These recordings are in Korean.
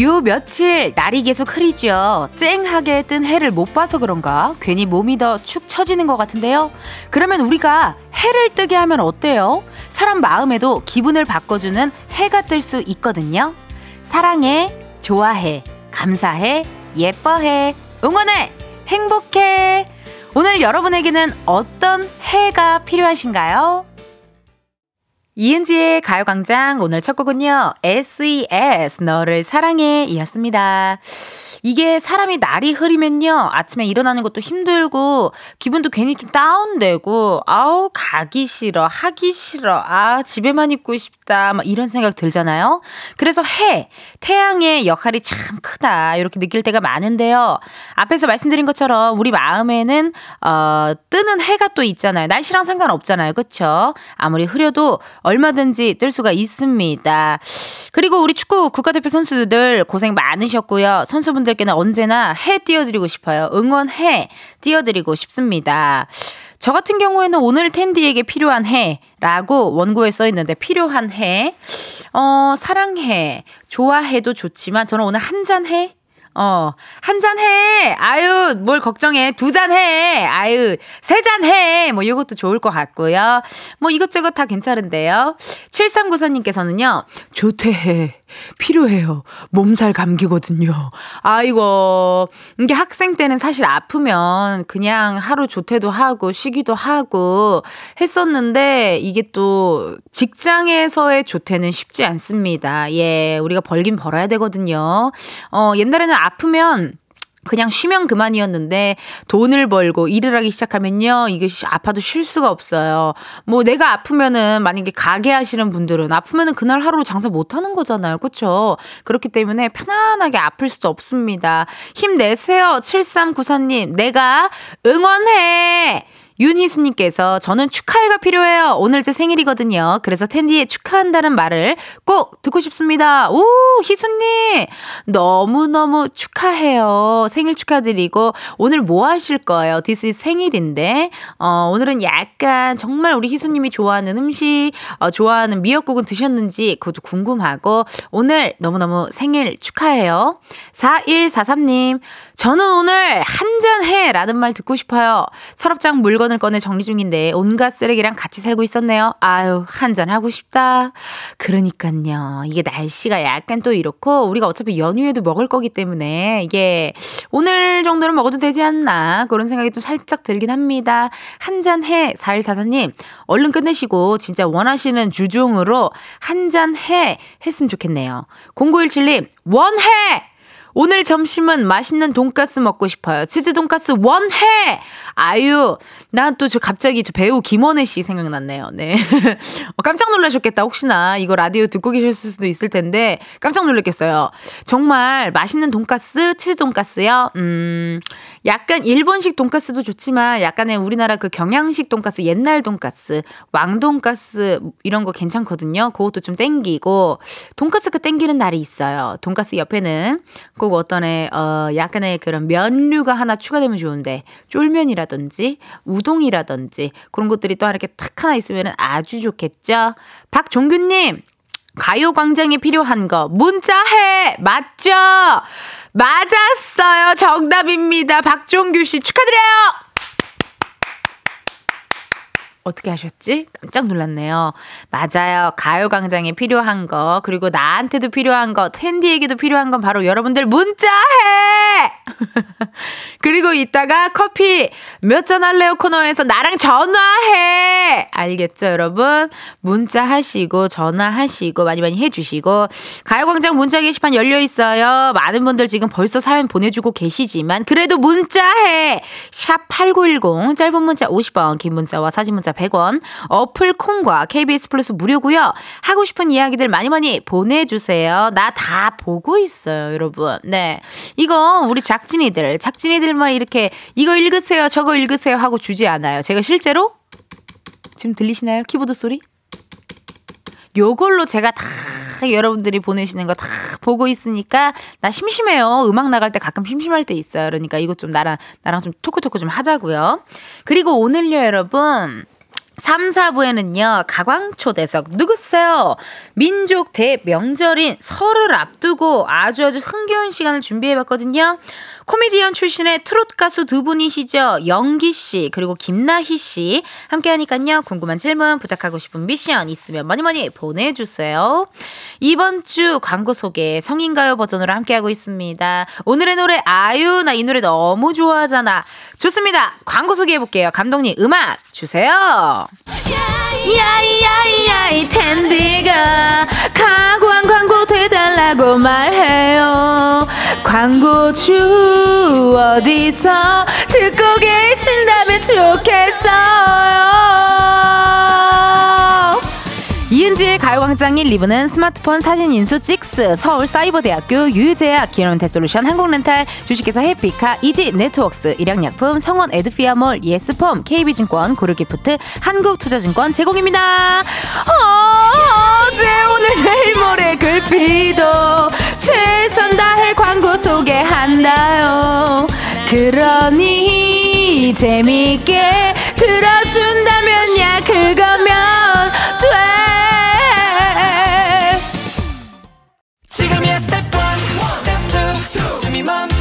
요 며칠 날이 계속 흐리죠. 쨍하게 뜬 해를 못 봐서 그런가 괜히 몸이 더 축 처지는 것 같은데요. 그러면 우리가 해를 뜨게 하면 어때요? 사람 마음에도 기분을 바꿔주는 해가 뜰 수 있거든요. 사랑해, 좋아해, 감사해, 예뻐해, 응원해, 행복해. 오늘 여러분에게는 어떤 해가 필요하신가요? 이은지의 가요광장 오늘 첫 곡은요. SES 너를 사랑해 이었습니다. 이게 사람이 날이 흐리면요. 아침에 일어나는 것도 힘들고 기분도 괜히 좀 다운되고 아우 가기 싫어 하기 싫어 아 집에만 있고 싶다 막 이런 생각 들잖아요. 그래서 해 태양의 역할이 참 크다 이렇게 느낄 때가 많은데요. 앞에서 말씀드린 것처럼 우리 마음에는 어 뜨는 해가 또 있잖아요. 날씨랑 상관없잖아요. 그렇죠? 아무리 흐려도 얼마든지 뜰 수가 있습니다. 그리고 우리 축구 국가대표 선수들 고생 많으셨고요. 선수분들 여러분들께는 언제나 해 띄워드리고 싶어요. 응원해 띄워드리고 싶습니다. 저 같은 경우에는 오늘 텐디에게 필요한 해라고 원고에 써 있는데 필요한 해, 어, 사랑해, 좋아해도 좋지만 저는 오늘 한 잔 해? 어, 한 잔 해. 아유, 뭘 걱정해. 두 잔 해. 아유, 세 잔 해. 뭐, 이것도 좋을 것 같고요. 뭐, 이것저것 다 괜찮은데요. 7394님께서는요, 조퇴해. 필요해요. 몸살 감기거든요. 아이고, 이게 학생 때는 사실 아프면 그냥 하루 조퇴도 하고 쉬기도 하고 했었는데 이게 또 직장에서의 조퇴는 쉽지 않습니다. 예, 우리가 벌긴 벌어야 되거든요. 어, 옛날에는 아프면 그냥 쉬면 그만이었는데 돈을 벌고 일을 하기 시작하면요. 이게 아파도 쉴 수가 없어요. 뭐 내가 아프면은 만약에 가게 하시는 분들은 아프면은 그날 하루 장사 못 하는 거잖아요. 그렇죠? 그렇기 때문에 편안하게 아플 수도 없습니다. 힘내세요. 7394님. 내가 응원해. 윤희수님께서 저는 축하해가 필요해요. 오늘 제 생일이거든요. 그래서 은디의 축하한다는 말을 꼭 듣고 싶습니다. 오, 희수님! 너무너무 축하해요. 생일 축하드리고 오늘 뭐 하실 거예요? 디스 생일인데, 어, 오늘은 약간 정말 우리 희수님이 좋아하는 음식, 어, 좋아하는 미역국은 드셨는지 그것도 궁금하고 오늘 너무너무 생일 축하해요. 4143님, 저는 오늘 한잔 해! 라는 말 듣고 싶어요. 서랍장 물건 물건을 꺼내 정리 중인데 온갖 쓰레기랑 같이 살고 있었네요. 아유, 한잔 하고 싶다. 그러니까요. 이게 날씨가 약간 또 이렇고 우리가 어차피 연휴에도 먹을 거기 때문에 이게 오늘 정도는 먹어도 되지 않나 그런 생각이 좀 살짝 들긴 합니다. 한잔 해. 4144님, 얼른 끝내시고 진짜 원하시는 주종으로 한잔 해 했으면 좋겠네요. 0917님, 원해! 오늘 점심은 맛있는 돈가스 먹고 싶어요. 치즈 돈가스 원해! 아유, 난 또 저 갑자기 저 배우 김원혜 씨 생각났네요. 네. 어, 깜짝 놀라셨겠다. 혹시나 이거 라디오 듣고 계셨을 수도 있을 텐데 깜짝 놀랐겠어요. 정말 맛있는 돈가스, 치즈 돈가스요. 음, 약간 일본식 돈가스도 좋지만 약간의 우리나라 그 경양식 돈가스, 옛날 돈가스, 왕돈가스 이런 거 괜찮거든요. 그것도 좀 땡기고 돈가스가 땡기는 날이 있어요. 돈가스 옆에는 꼭 어떤 애, 어, 약간의 그런 면류가 하나 추가되면 좋은데 쫄면이라든지 우동이라든지 그런 것들이 또 이렇게 탁 하나 있으면 아주 좋겠죠. 박종규님 가요광장에 필요한 거 문자해 맞죠? 맞았어요. 정답입니다. 박종규 씨 축하드려요. 어떻게 하셨지? 깜짝 놀랐네요. 맞아요. 가요광장에 필요한 거, 그리고 나한테도 필요한 거, 텐디에게도 필요한 건 바로 여러분들 문자해! 그리고 이따가 커피 몇 잔 할래요 코너에서 나랑 전화해! 알겠죠, 여러분? 문자 하시고, 전화하시고, 많이 많이 해주시고, 가요광장 문자 게시판 열려 있어요. 많은 분들 지금 벌써 사연 보내주고 계시지만, 그래도 문자해! 샵 8910, 짧은 문자 50원, 긴 문자와 사진 문자 100원, 어플 콩과 KBS 플러스 무료고요. 하고 싶은 이야기들 많이 많이 보내주세요. 나 다 보고 있어요, 여러분. 네. 이거 우리 작진이들, 작진이들만 이렇게 이거 읽으세요, 저거 읽으세요 하고 주지 않아요. 제가 실제로 지금 들리시나요? 키보드 소리? 요걸로 제가 다 여러분들이 보내시는 거 다 보고 있으니까 나 심심해요. 음악 나갈 때 가끔 심심할 때 있어요. 그러니까 이거 좀 나랑 나랑 좀 토크토크 좀 하자고요. 그리고 오늘요 여러분 3, 4부에는요, 가광초대석 누구세요? 민족 대명절인 설을 앞두고 아주 아주 흥겨운 시간을 준비해봤거든요. 코미디언 출신의 트롯 가수 두 분이시죠. 영기 씨 그리고 김나희 씨 함께 하니까요. 궁금한 질문 부탁하고 싶은 미션 있으면 많이 많이 보내주세요. 이번 주 광고 소개 성인가요 버전으로 함께 하고 있습니다. 오늘의 노래 아유 나 이 노래 너무 좋아하잖아. 좋습니다. 광고 소개해 볼게요. 감독님 음악 주세요. 야이야이야이 텐디가 가관 광고 돼달라고 말해요. 광고주 어디서 듣고 계신다면 좋겠어요 가요광장 1, 2부는 스마트폰 사진 인화 찍스, 서울사이버대학교 유유제약, 기념태솔루션 한국렌탈, 주식회사 해피카, 이지 네트웍스, 일양약품, 성원 에드피아몰, 예스폼, KB증권, 고르기프트, 한국투자증권 제공입니다. 어제 오늘 내일 모레 글피도 최선 다해 광고 소개한다요. 그러니 재밌게 들어준다면 야 그거면 돼. 지금이야 스텝 1, 스텝 2 숨이 멈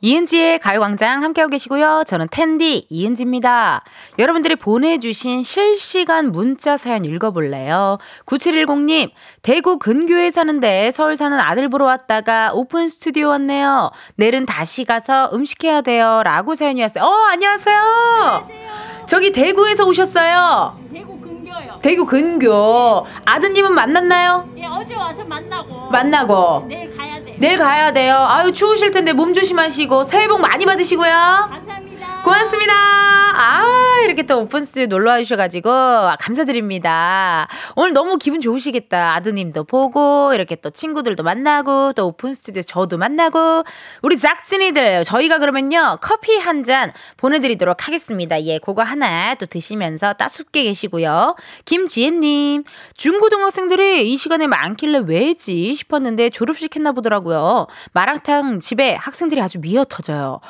이은지의 가요광장 함께하고 계시고요. 저는 텐디 이은지입니다. 여러분들이 보내주신 실시간 문자 사연 읽어볼래요. 9710님, 대구 근교에 사는데 서울 사는 아들 보러 왔다가 오픈 스튜디오 왔네요. 내일은 다시 가서 음식해야 돼요. 라고 사연이 왔어요. 어, 안녕하세요. 안녕하세요. 저기 대구에서 오셨어요. 대구 근교요. 대구 근교. 아드님은 만났나요? 예, 어제 와서 만나고. 만나고. 내일 돼. 내일 가야 돼요. 아유, 추우실 텐데 몸 조심하시고 새해 복 많이 받으시고요. 고맙습니다. 아, 이렇게 또 오픈 스튜디오 놀러 와 주셔가지고, 감사드립니다. 오늘 너무 기분 좋으시겠다. 아드님도 보고, 이렇게 또 친구들도 만나고, 또 오픈 스튜디오 저도 만나고, 우리 작진이들, 저희가 그러면요, 커피 한 잔 보내드리도록 하겠습니다. 예, 그거 하나 또 드시면서 따숩게 계시고요. 김지혜님, 중고등학생들이 이 시간에 많길래 왜지 싶었는데 졸업식 했나 보더라고요. 마라탕 집에 학생들이 아주 미어 터져요.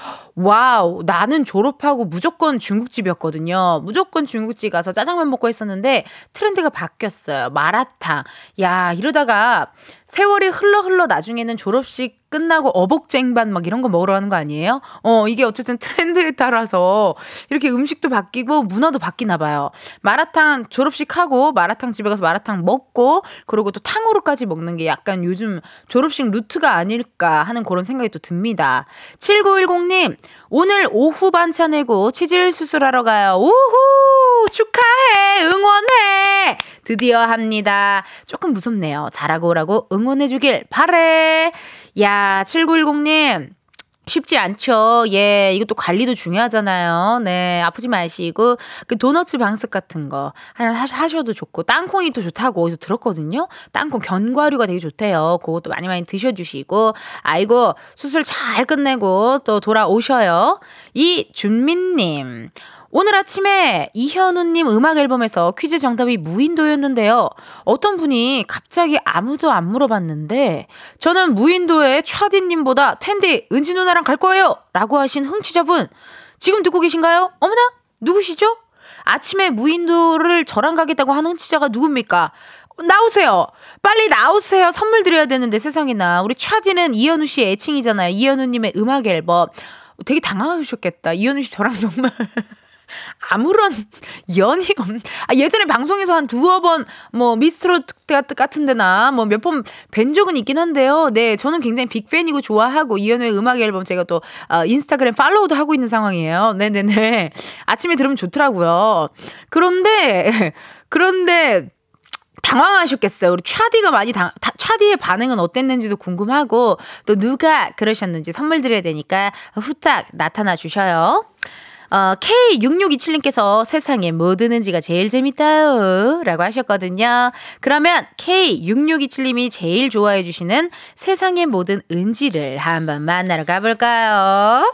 와우, 나는 졸업하고 무조건 중국집이었거든요. 무조건 중국집 가서 짜장면 먹고 했었는데 트렌드가 바뀌었어요. 마라탕. 야, 이러다가 세월이 흘러 흘러 나중에는 졸업식 끝나고 어복쟁반 막 이런 거 먹으러 가는 거 아니에요? 어, 이게 어쨌든 트렌드에 따라서 이렇게 음식도 바뀌고 문화도 바뀌나 봐요. 마라탕 졸업식 하고 마라탕 집에 가서 마라탕 먹고 그리고 또 탕후루까지 먹는 게 약간 요즘 졸업식 루트가 아닐까 하는 그런 생각이 또 듭니다. 7910님, 오늘 오후 반차 내고 치질 수술하러 가요. 우후! 축하해! 응원해! 드디어 합니다. 조금 무섭네요. 잘하고 오라고 응원해주길 바래. 야, 7910님. 쉽지 않죠. 예, 이것도 관리도 중요하잖아요. 네, 아프지 마시고 그 도너츠 방석 같은 거 하셔도 좋고 땅콩이 또 좋다고 어디서 들었거든요. 땅콩 견과류가 되게 좋대요. 그것도 많이 많이 드셔주시고 아이고 수술 잘 끝내고 또 돌아오셔요. 이 준민님. 오늘 아침에 이현우님 음악 앨범에서 퀴즈 정답이 무인도였는데요. 어떤 분이 갑자기 아무도 안 물어봤는데 저는 무인도의 차디님보다 텐디 은지 누나랑 갈 거예요. 라고 하신 흥취자분 지금 듣고 계신가요? 어머나 누구시죠? 아침에 무인도를 저랑 가겠다고 하는 흥취자가 누굽니까? 나오세요. 빨리 나오세요. 선물 드려야 되는데 세상에나. 우리 차디는 이현우 씨의 애칭이잖아요. 이현우님의 음악 앨범. 되게 당황하셨겠다. 이현우 씨 저랑 정말 아무런 연이 없, 아, 예전에 방송에서 한 두어 번, 뭐, 미스트롯 같은 데나, 뭐, 몇 번 뵌 적은 있긴 한데요. 네, 저는 굉장히 빅팬이고 좋아하고, 이연우의 음악 앨범 제가 또, 어, 인스타그램 팔로우도 하고 있는 상황이에요. 네네네. 아침에 들으면 좋더라고요. 그런데, 그런데, 당황하셨겠어요. 우리 차디가 많이 당, 차디의 반응은 어땠는지도 궁금하고, 또 누가 그러셨는지 선물 드려야 되니까 후딱 나타나 주셔요. 어, K6627님께서 세상에 뭐 드는지가 제일 재밌다요. 라고 하셨거든요. 그러면 K6627님이 제일 좋아해 주시는 세상의 모든 은지를 한번 만나러 가볼까요?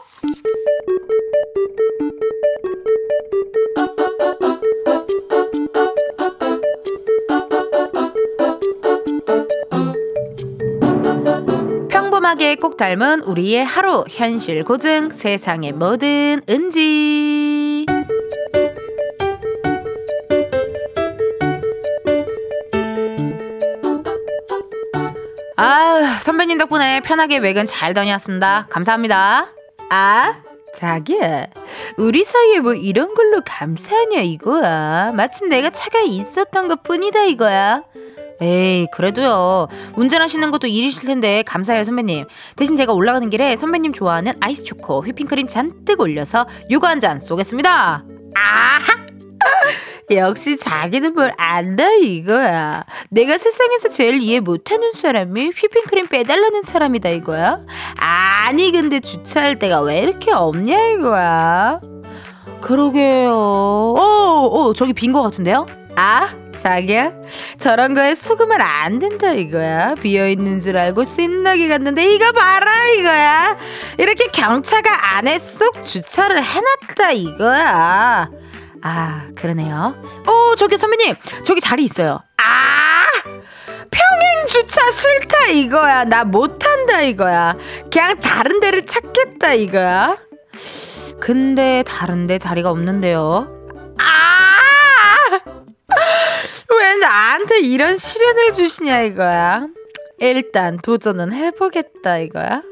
평범하게 꼭 닮은 우리의 하루. 현실 고증 세상의 모든 은지. 아 선배님 덕분에 편하게 외근 잘 다녀왔습니다. 감사합니다. 아 자기야. 우리 사이에 뭐 이런 걸로 감사하냐 이거야. 마침 내가 차가 있었던 것 뿐이다 이거야 에이 그래도요. 운전하시는 것도 일이실 텐데 감사해요 선배님. 대신 제가 올라가는 길에 선배님 좋아하는 아이스 초코 휘핑크림 잔뜩 올려서 요거 한 잔 쏘겠습니다. 아하! 역시 자기는 뭘 안다 이거야. 내가 세상에서 제일 이해 못하는 사람이 휘핑크림 빼달라는 사람이다 이거야? 아니 근데 주차할 때가 왜 이렇게 없냐 이거야? 그러게요. 어, 어 저기 빈 거 같은데요? 아 자기야 저런 거에 속으면 안 된다 이거야. 비어있는 줄 알고 신나게 갔는데 이거 봐라 이거야. 이렇게 경차가 안에 쏙 주차를 해놨다 이거야. 아 그러네요. 어 저기 선배님 저기 자리 있어요. 아 평행 주차 싫다 이거야. 나 못한다 이거야. 그냥 다른 데를 찾겠다 이거야. 근데 다른 데 자리가 없는데요. 아 왜 나한테 이런 시련을 주시냐 이거야. 일단 도전은 해보겠다 이거야.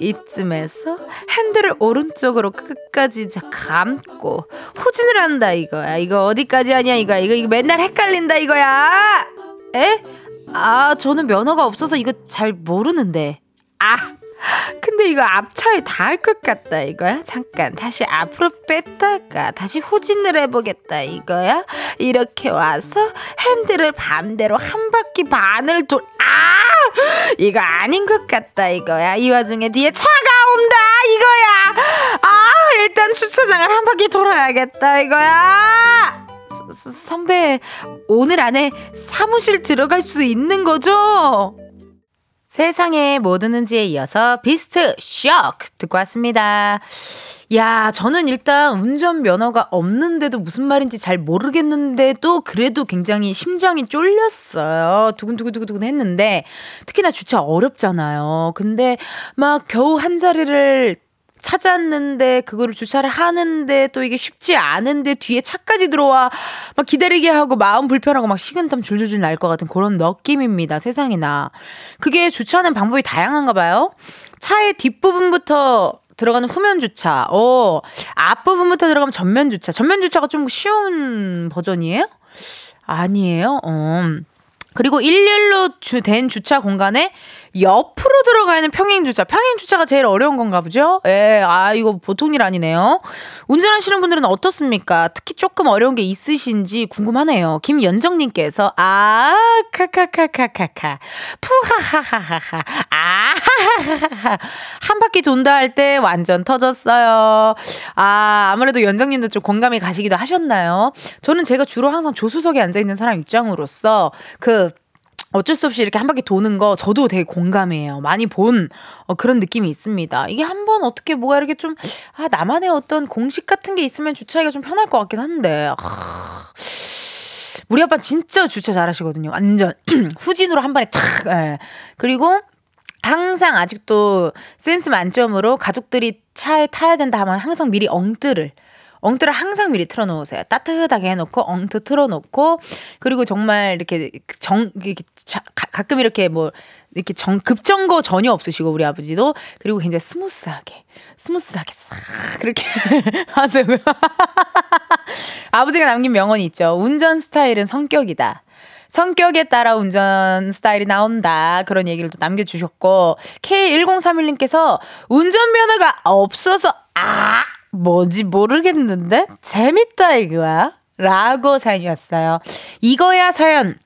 이쯤에서 핸들을 오른쪽으로 끝까지 감고 후진을 한다 이거야. 이거 어디까지 하냐 이거야. 이거 이거 맨날 헷갈린다 이거야. 에? 아 저는 면허가 없어서 이거 잘 모르는데. 아 근데 이거 앞차에 닿을 것 같다 이거야? 잠깐 다시 앞으로 뺐다가 다시 후진을 해보겠다 이거야? 이렇게 와서 핸들을 반대로 한 바퀴 반을 돌 아! 이거 아닌 것 같다 이거야. 이 와중에 뒤에 차가 온다 이거야. 아 일단 주차장을 한 바퀴 돌아야겠다 이거야. 서, 선배 오늘 안에 사무실 들어갈 수 있는 거죠? 세상에 뭐 드는지에 이어서 비스트 쇼크 듣고 왔습니다. 야, 저는 일단 운전 면허가 없는데도 무슨 말인지 잘 모르겠는데도 그래도 굉장히 심장이 쫄렸어요. 두근두근두근 했는데 특히나 주차 어렵잖아요. 근데 막 겨우 한 자리를 찾았는데 그거를 주차를 하는데 또 이게 쉽지 않은데 뒤에 차까지 들어와 막 기다리게 하고 마음 불편하고 막 식은땀 줄줄줄 날 것 같은 그런 느낌입니다. 세상에나. 그게 주차하는 방법이 다양한가 봐요. 차의 뒷부분부터 들어가는 후면 주차. 어, 앞부분부터 들어가면 전면 주차. 전면 주차가 좀 쉬운 버전이에요? 아니에요? 어. 그리고 일렬로 주, 된 주차 공간에 옆으로 들어가 있는 평행 주차. 평행 주차가 제일 어려운 건가 보죠? 예, 아, 이거 보통 일 아니네요. 운전하시는 분들은 어떻습니까? 특히 조금 어려운 게 있으신지 궁금하네요. 김연정님께서, 아, 카카카카카카. 푸하하하하하. 아하하하하. 한 바퀴 돈다 할 때 완전 터졌어요. 아, 아무래도 연정님도 좀 공감이 가시기도 하셨나요? 저는 제가 주로 항상 조수석에 앉아있는 사람 입장으로서 그, 어쩔 수 없이 이렇게 한 바퀴 도는 거 저도 되게 공감해요. 많이 본 어, 그런 느낌이 있습니다. 이게 한 번 어떻게 뭐가 이렇게 좀, 아, 나만의 어떤 공식 같은 게 있으면 주차하기가 좀 편할 것 같긴 한데. 아, 우리 아빠 진짜 주차 잘하시거든요. 완전 후진으로 한 번에 탁. 예. 그리고 항상 아직도 센스 만점으로 가족들이 차에 타야 된다 하면 항상 미리 엉뜨를 엉뜨를 항상 미리 틀어놓으세요. 따뜻하게 해놓고 엉뜨 틀어놓고 그리고 정말 이렇게 정 이렇게 자, 가, 끔 이렇게 뭐 이렇게 정 급정거 전혀 없으시고 우리 아버지도 그리고 굉장히 스무스하게 스무스하게 싹 그렇게 하세요. 아버지가 남긴 명언이 있죠. 운전 스타일은 성격이다. 성격에 따라 운전 스타일이 나온다. 그런 얘기를 또 남겨주셨고, K1031님께서 운전면허가 없어서, 아! 뭔지 모르겠는데? 재밌다, 이거야. 라고 사연이 왔어요. 이거야 사연.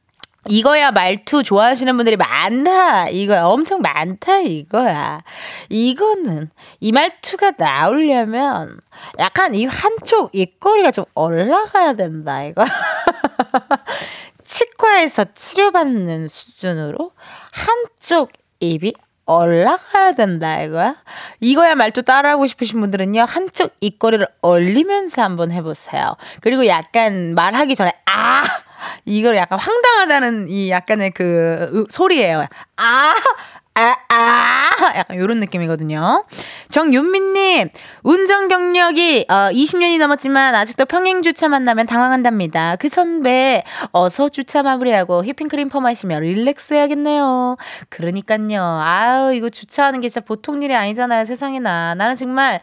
이거야 말투 좋아하시는 분들이 많다. 이거야 엄청 많다 이거야. 이거는 이 말투가 나오려면 약간 이 한쪽 입꼬리가 좀 올라가야 된다 이거. 치과에서 치료받는 수준으로 한쪽 입이 올라가야 된다 이거야. 이거야 말투 따라하고 싶으신 분들은요 한쪽 입꼬리를 올리면서 한번 해보세요. 그리고 약간 말하기 전에 아 이걸 약간 황당하다는 이 약간의 그 소리예요. 아, 아, 아, 약간 요런 느낌이거든요. 정윤민님, 운전 경력이 어, 20년이 넘었지만 아직도 평행 주차 만나면 당황한답니다. 그 선배, 어서 주차 마무리하고 휘핑크림 퍼마시며 릴렉스 해야겠네요. 그러니까요. 아유, 이거 주차하는 게 진짜 보통 일이 아니잖아요, 세상에나. 나는 정말,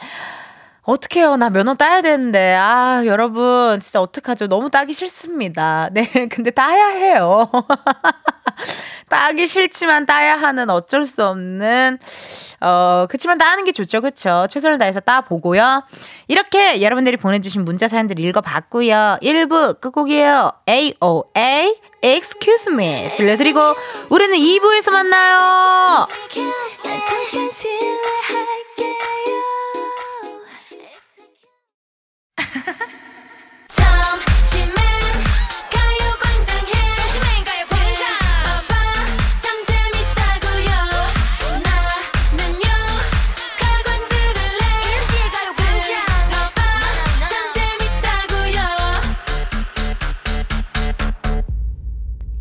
어떡해요. 나 면허 따야 되는데. 아, 여러분, 진짜 어떡하죠. 너무 따기 싫습니다. 네, 근데 따야 해요. 따기 싫지만 따야 하는 어쩔 수 없는, 어, 그치만 따는 게 좋죠. 그쵸? 최선을 다해서 따보고요. 이렇게 여러분들이 보내주신 문자 사연들 읽어봤고요. 1부 끝곡이에요. AOA, Excuse me. 들려드리고, 우리는 2부에서 만나요.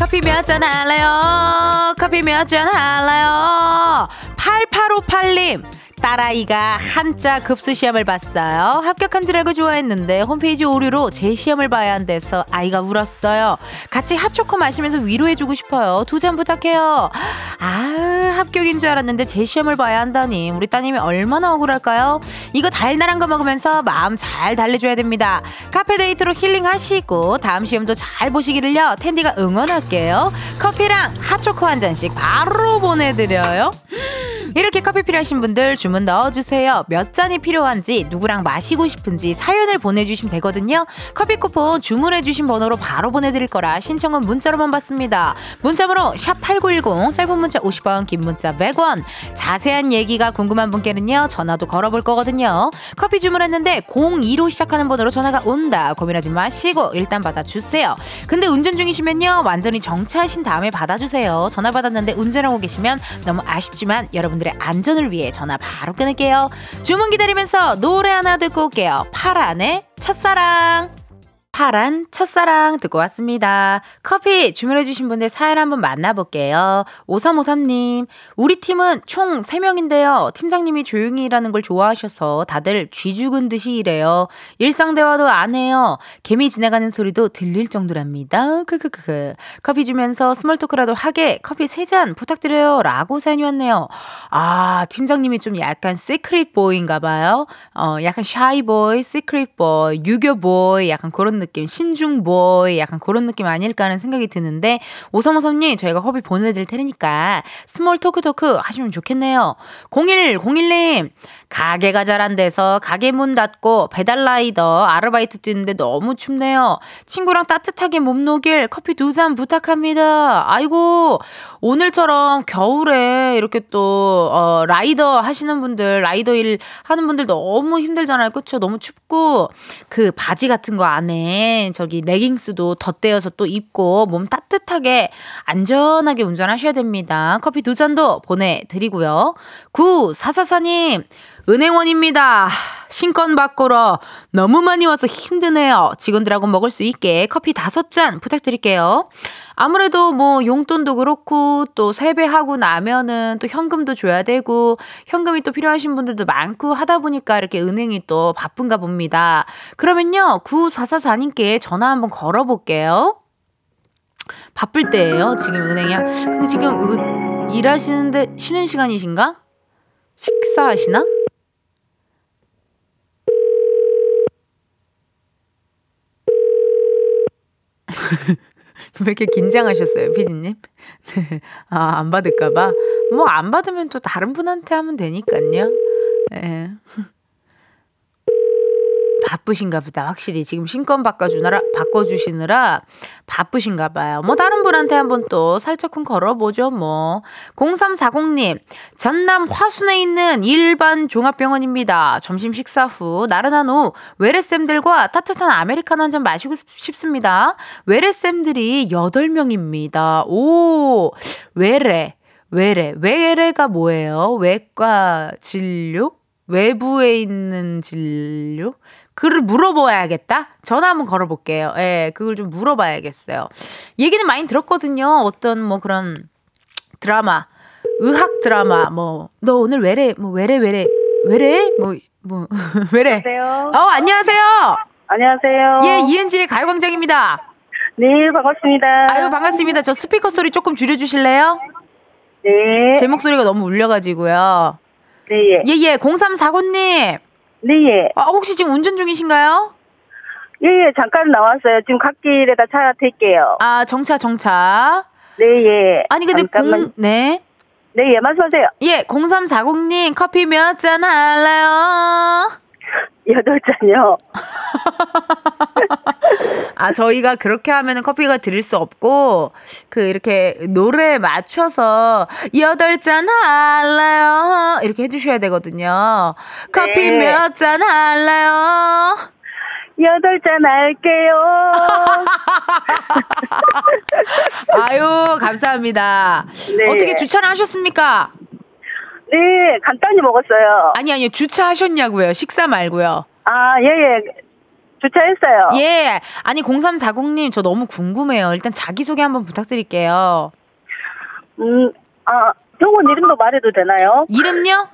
커피 몇 잔 할래요? 커피 몇 잔 할래요? 8858님 딸아이가 한자 급수 시험을 봤어요. 합격한 줄 알고 좋아했는데 홈페이지 오류로 제 시험을 봐야 한대서 아이가 울었어요. 같이 핫초코 마시면서 위로해주고 싶어요. 두 잔 부탁해요. 아, 합격인 줄 알았는데 제 시험을 봐야 한다니. 우리 따님이 얼마나 억울할까요? 이거 달달한 거 먹으면서 마음 잘 달래줘야 됩니다. 카페 데이트로 힐링하시고 다음 시험도 잘 보시기를요. 텐디가 응원할게요. 커피랑 핫초코 한 잔씩 바로 보내드려요. 이렇게 커피 필요하신 분들 주문 넣어주세요. 몇 잔이 필요한지, 누구랑 마시고 싶은지 사연을 보내주시면 되거든요. 커피 쿠폰 주문해주신 번호로 바로 보내드릴 거라 신청은 문자로만 받습니다. 문자번호 샵8910, 짧은 문자 50원, 긴 문자 100원. 자세한 얘기가 궁금한 분께는요, 전화도 걸어볼 거거든요. 커피 주문했는데 02로 시작하는 번호로 전화가 온다. 고민하지 마시고 일단 받아주세요. 근데 운전 중이시면요, 완전히 정차하신 다음에 받아주세요. 전화 받았는데 운전하고 계시면 너무 아쉽지만 여러분 여러분들의 안전을 위해 전화 바로 끊을게요. 주문 기다리면서 노래 하나 듣고 올게요. 파란의 첫사랑. 파란 첫사랑 듣고 왔습니다. 커피 주문해주신 분들 사연 한번 만나볼게요. 5353님, 우리 팀은 총 3명인데요. 팀장님이 조용히 일하는 걸 좋아하셔서 다들 쥐 죽은 듯이 일해요. 일상대화도 안 해요. 개미 지나가는 소리도 들릴 정도랍니다. 크크크. 커피 주면서 small talk라도 하게 커피 3잔 부탁드려요. 라고 사연이 왔네요. 아, 팀장님이 좀 약간 secret boy인가 봐요. 어, 약간 shy boy, secret boy, 유교 boy, 약간 그런 느낌, 신중 boy 약간 그런 느낌 아닐까 하는 생각이 드는데 오삼오삼님 저희가 허비 보내드릴 테니까 small talk talk 하시면 좋겠네요. 0101님 가게가 잘 안 돼서 가게 문 닫고 배달라이더 아르바이트 뛰는데 너무 춥네요. 친구랑 따뜻하게 몸 녹일 커피 두 잔 부탁합니다. 아이고 오늘처럼 겨울에 이렇게 또 어, 라이더 하시는 분들 라이더 일 하는 분들 너무 힘들잖아요. 그쵸? 너무 춥고 그 바지 같은 거 안에 저기 레깅스도 덧대어서 또 입고 몸 따뜻하게 안전하게 운전하셔야 됩니다. 커피 두 잔도 보내드리고요. 9444님 은행원입니다. 신건 바꾸러 너무 많이 와서 힘드네요. 직원들하고 먹을 수 있게 커피 다섯 잔 부탁드릴게요. 아무래도 뭐 용돈도 그렇고 또 세배하고 나면은 또 현금도 줘야 되고 현금이 또 필요하신 분들도 많고 하다 보니까 이렇게 은행이 또 바쁜가 봅니다. 그러면요. 9444님께 전화 한번 걸어볼게요. 바쁠 때예요. 지금 은행이. 근데 지금 은, 일하시는데 쉬는 시간이신가? 식사하시나? 왜 이렇게 긴장하셨어요, 피디님? 네. 아, 안 받을까봐? 뭐, 안 받으면 또 다른 분한테 하면 되니까요. 예. 네. 바쁘신가 보다. 확실히 지금 신권 바꿔주느라, 바꿔주시느라 바쁘신가 봐요. 뭐 다른 분한테 한번 또 살짝쿵 걸어보죠, 뭐. 0340님, 전남 화순에 있는 일반 종합병원입니다. 점심 식사 후 나른한 후 외래쌤들과 따뜻한 아메리카노 한 잔 마시고 싶습니다. 외래쌤들이 8명입니다. 오, 외래. 외래. 외래가 뭐예요? 외과 진료? 외부에 있는 진료? 그를 물어봐야겠다? 전화 한번 걸어볼게요. 예, 그걸 좀 물어봐야겠어요. 얘기는 많이 들었거든요. 어떤 뭐 그런 드라마, 의학 드라마, 뭐, 너 오늘 외래, 뭐, 외래, 외래, 외래? 뭐, 뭐, 외래. 안녕하세요. 어, 안녕하세요. 안녕하세요. 예, 이은지의 가요광장입니다. 네, 반갑습니다. 아유, 반갑습니다. 저 스피커 소리 조금 줄여주실래요? 네. 제 목소리가 너무 울려가지고요. 네, 예. 예, 예, 0349님. 네, 예. 아, 혹시 지금 운전 중이신가요? 예, 예, 잠깐 나왔어요. 지금 갓길에다 차 댈게요. 아, 정차, 정차. 네, 예. 아니, 근데 잠깐만. 공, 네. 네, 예, 말씀하세요. 예, 0340님, 커피 몇 잔 할래요? 여덟 잔요. 아, 저희가 그렇게 하면은 커피가 드릴 수 없고, 그, 이렇게 노래에 맞춰서, 여덟 잔 할래요? 이렇게 해주셔야 되거든요. 커피 네. 몇잔 할래요? 여덟 잔 할게요. 아유, 감사합니다. 네. 어떻게 주차를 하셨습니까? 네, 간단히 먹었어요. 아니, 아니요. 주차하셨냐고요. 식사 말고요. 아, 예, 예. 주차했어요. 예. 아니, 0340님, 저 너무 궁금해요. 일단 자기소개 한번 부탁드릴게요. 음, 아, 병원 이름도 말해도 되나요? 이름요?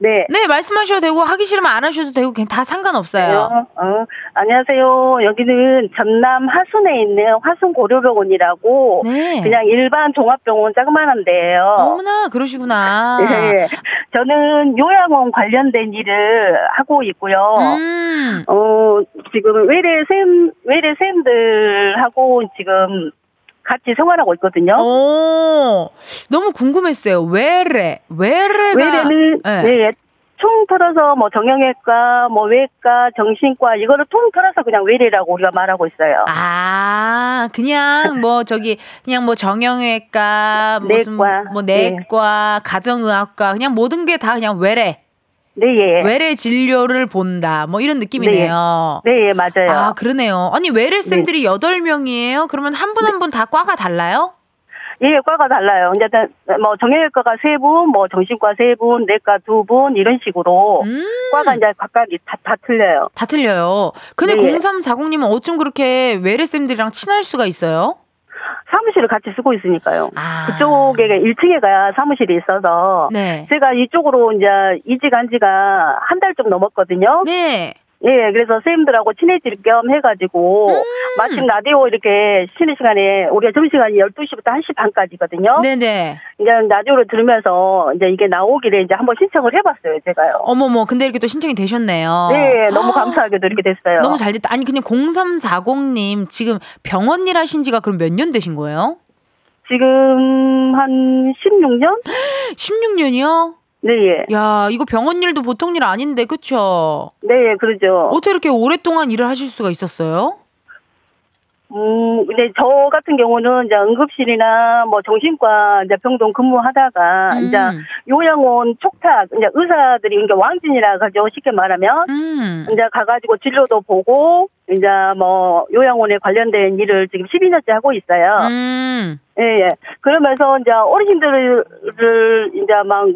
네. 네, 말씀하셔도 되고, 하기 싫으면 안 하셔도 되고, 그냥 다 상관없어요. 어, 어, 안녕하세요. 여기는 전남 하순에 있는 화순 고려병원이라고 네. 그냥 일반 종합병원 자그마한 데예요. 어머나, 그러시구나. 예. 저는 요양원 관련된 일을 하고 있고요. 음. 어, 지금 외래 쌤, 외래 쌤들하고 지금 같이 생활하고 있거든요. 오, 너무 궁금했어요. 외래, 외래가. 외래는, 네. 네. 총 틀어서 뭐 정형외과, 뭐 외과, 정신과 이거를 통 틀어서 그냥 외래라고 우리가 말하고 있어요. 아, 그냥 뭐 저기 그냥 뭐 정형외과, 무슨 내과. 뭐 내과, 가정의학과 그냥 모든 게 다 그냥 외래, 네, 예. 외래 진료를 본다. 뭐 이런 느낌이네요. 네, 예, 맞아요. 아, 그러네요. 아니, 외래 쌤들이 여덟 명이에요? 그러면 한 분 한 분 다 과가 달라요? 예, 과가 달라요. 이제 다- 뭐 정형외과가 세 분, 뭐 정신과 세 분, 내과 두 분 이런 식으로 음. 과가 이제 각각이 다, 다 틀려요. 다 틀려요. 근데 네. 0340님은 어쩜 그렇게 외래 쌤들이랑 친할 수가 있어요? 사무실을 같이 쓰고 있으니까요. 아. 그쪽에 1층에가 사무실이 있어서 네. 제가 이쪽으로 이제 이직한 지가 한 달 좀 넘었거든요. 네. 예, 그래서 선생님들하고 친해질 겸 해가지고 음. 마침 라디오 이렇게 쉬는 시간에 우리가 점심시간이 12시부터 1시 반까지거든요. 네네. 이제 라디오를 들으면서 이제 이게 나오길래 이제 한번 신청을 해봤어요, 제가요. 어머머, 근데 이렇게 또 신청이 되셨네요. 네, 너무 감사하게도 이렇게 됐어요. 너무 잘 됐다. 아니, 그냥 0340님 지금 병원 일 하신 지가 그럼 몇 년 되신 거예요? 지금 한 16년? 16년이요? 네, 예. 야, 이거 병원 일도 보통 일 아닌데, 그쵸? 네, 예, 그러죠. 어떻게 이렇게 오랫동안 일을 하실 수가 있었어요? 음, 근데 저 같은 경우는 이제 응급실이나 뭐 정신과 이제 병동 근무하다가 음. 이제 요양원 촉탁, 이제 의사들이 이제 왕진이라 하죠. 쉽게 말하면. 음. 이제 가가지고 진료도 보고, 이제 뭐 요양원에 관련된 일을 지금 12년째 하고 있어요. 음. 예, 예. 그러면서 이제 어르신들을 이제 막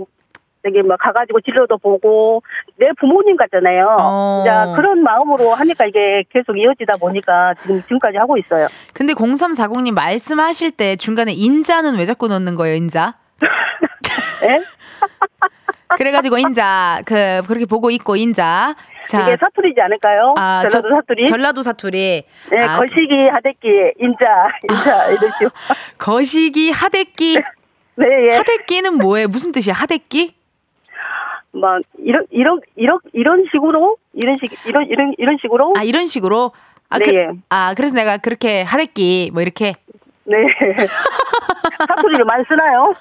저기 막 가가지고 진료도 보고 내 부모님 같잖아요. 어. 그런 마음으로 하니까 이게 계속 이어지다 보니까 지금 지금까지 하고 있어요. 근데 0340님 말씀하실 때 중간에 인자는 왜 자꾸 넣는 거예요, 인자? 예? 그래가지고 인자, 그, 그렇게 보고 있고, 인자. 자. 이게 사투리지 않을까요? 아, 전라도 저- 사투리. 전라도 사투리. 네, 아, 거시기 하대기 인자 인자 이러죠. 거시기 하대끼 네, 예. 하대끼는 뭐예요? 무슨 뜻이야? 하대끼? 막 이런 이런 이런 이런 식으로 이런 식 이런 이런 이런 식으로 아 이런 식으로. 아, 네, 그, 예. 아 그래서 내가 그렇게 하대끼 뭐 이렇게 네 사투리를 많이 쓰나요?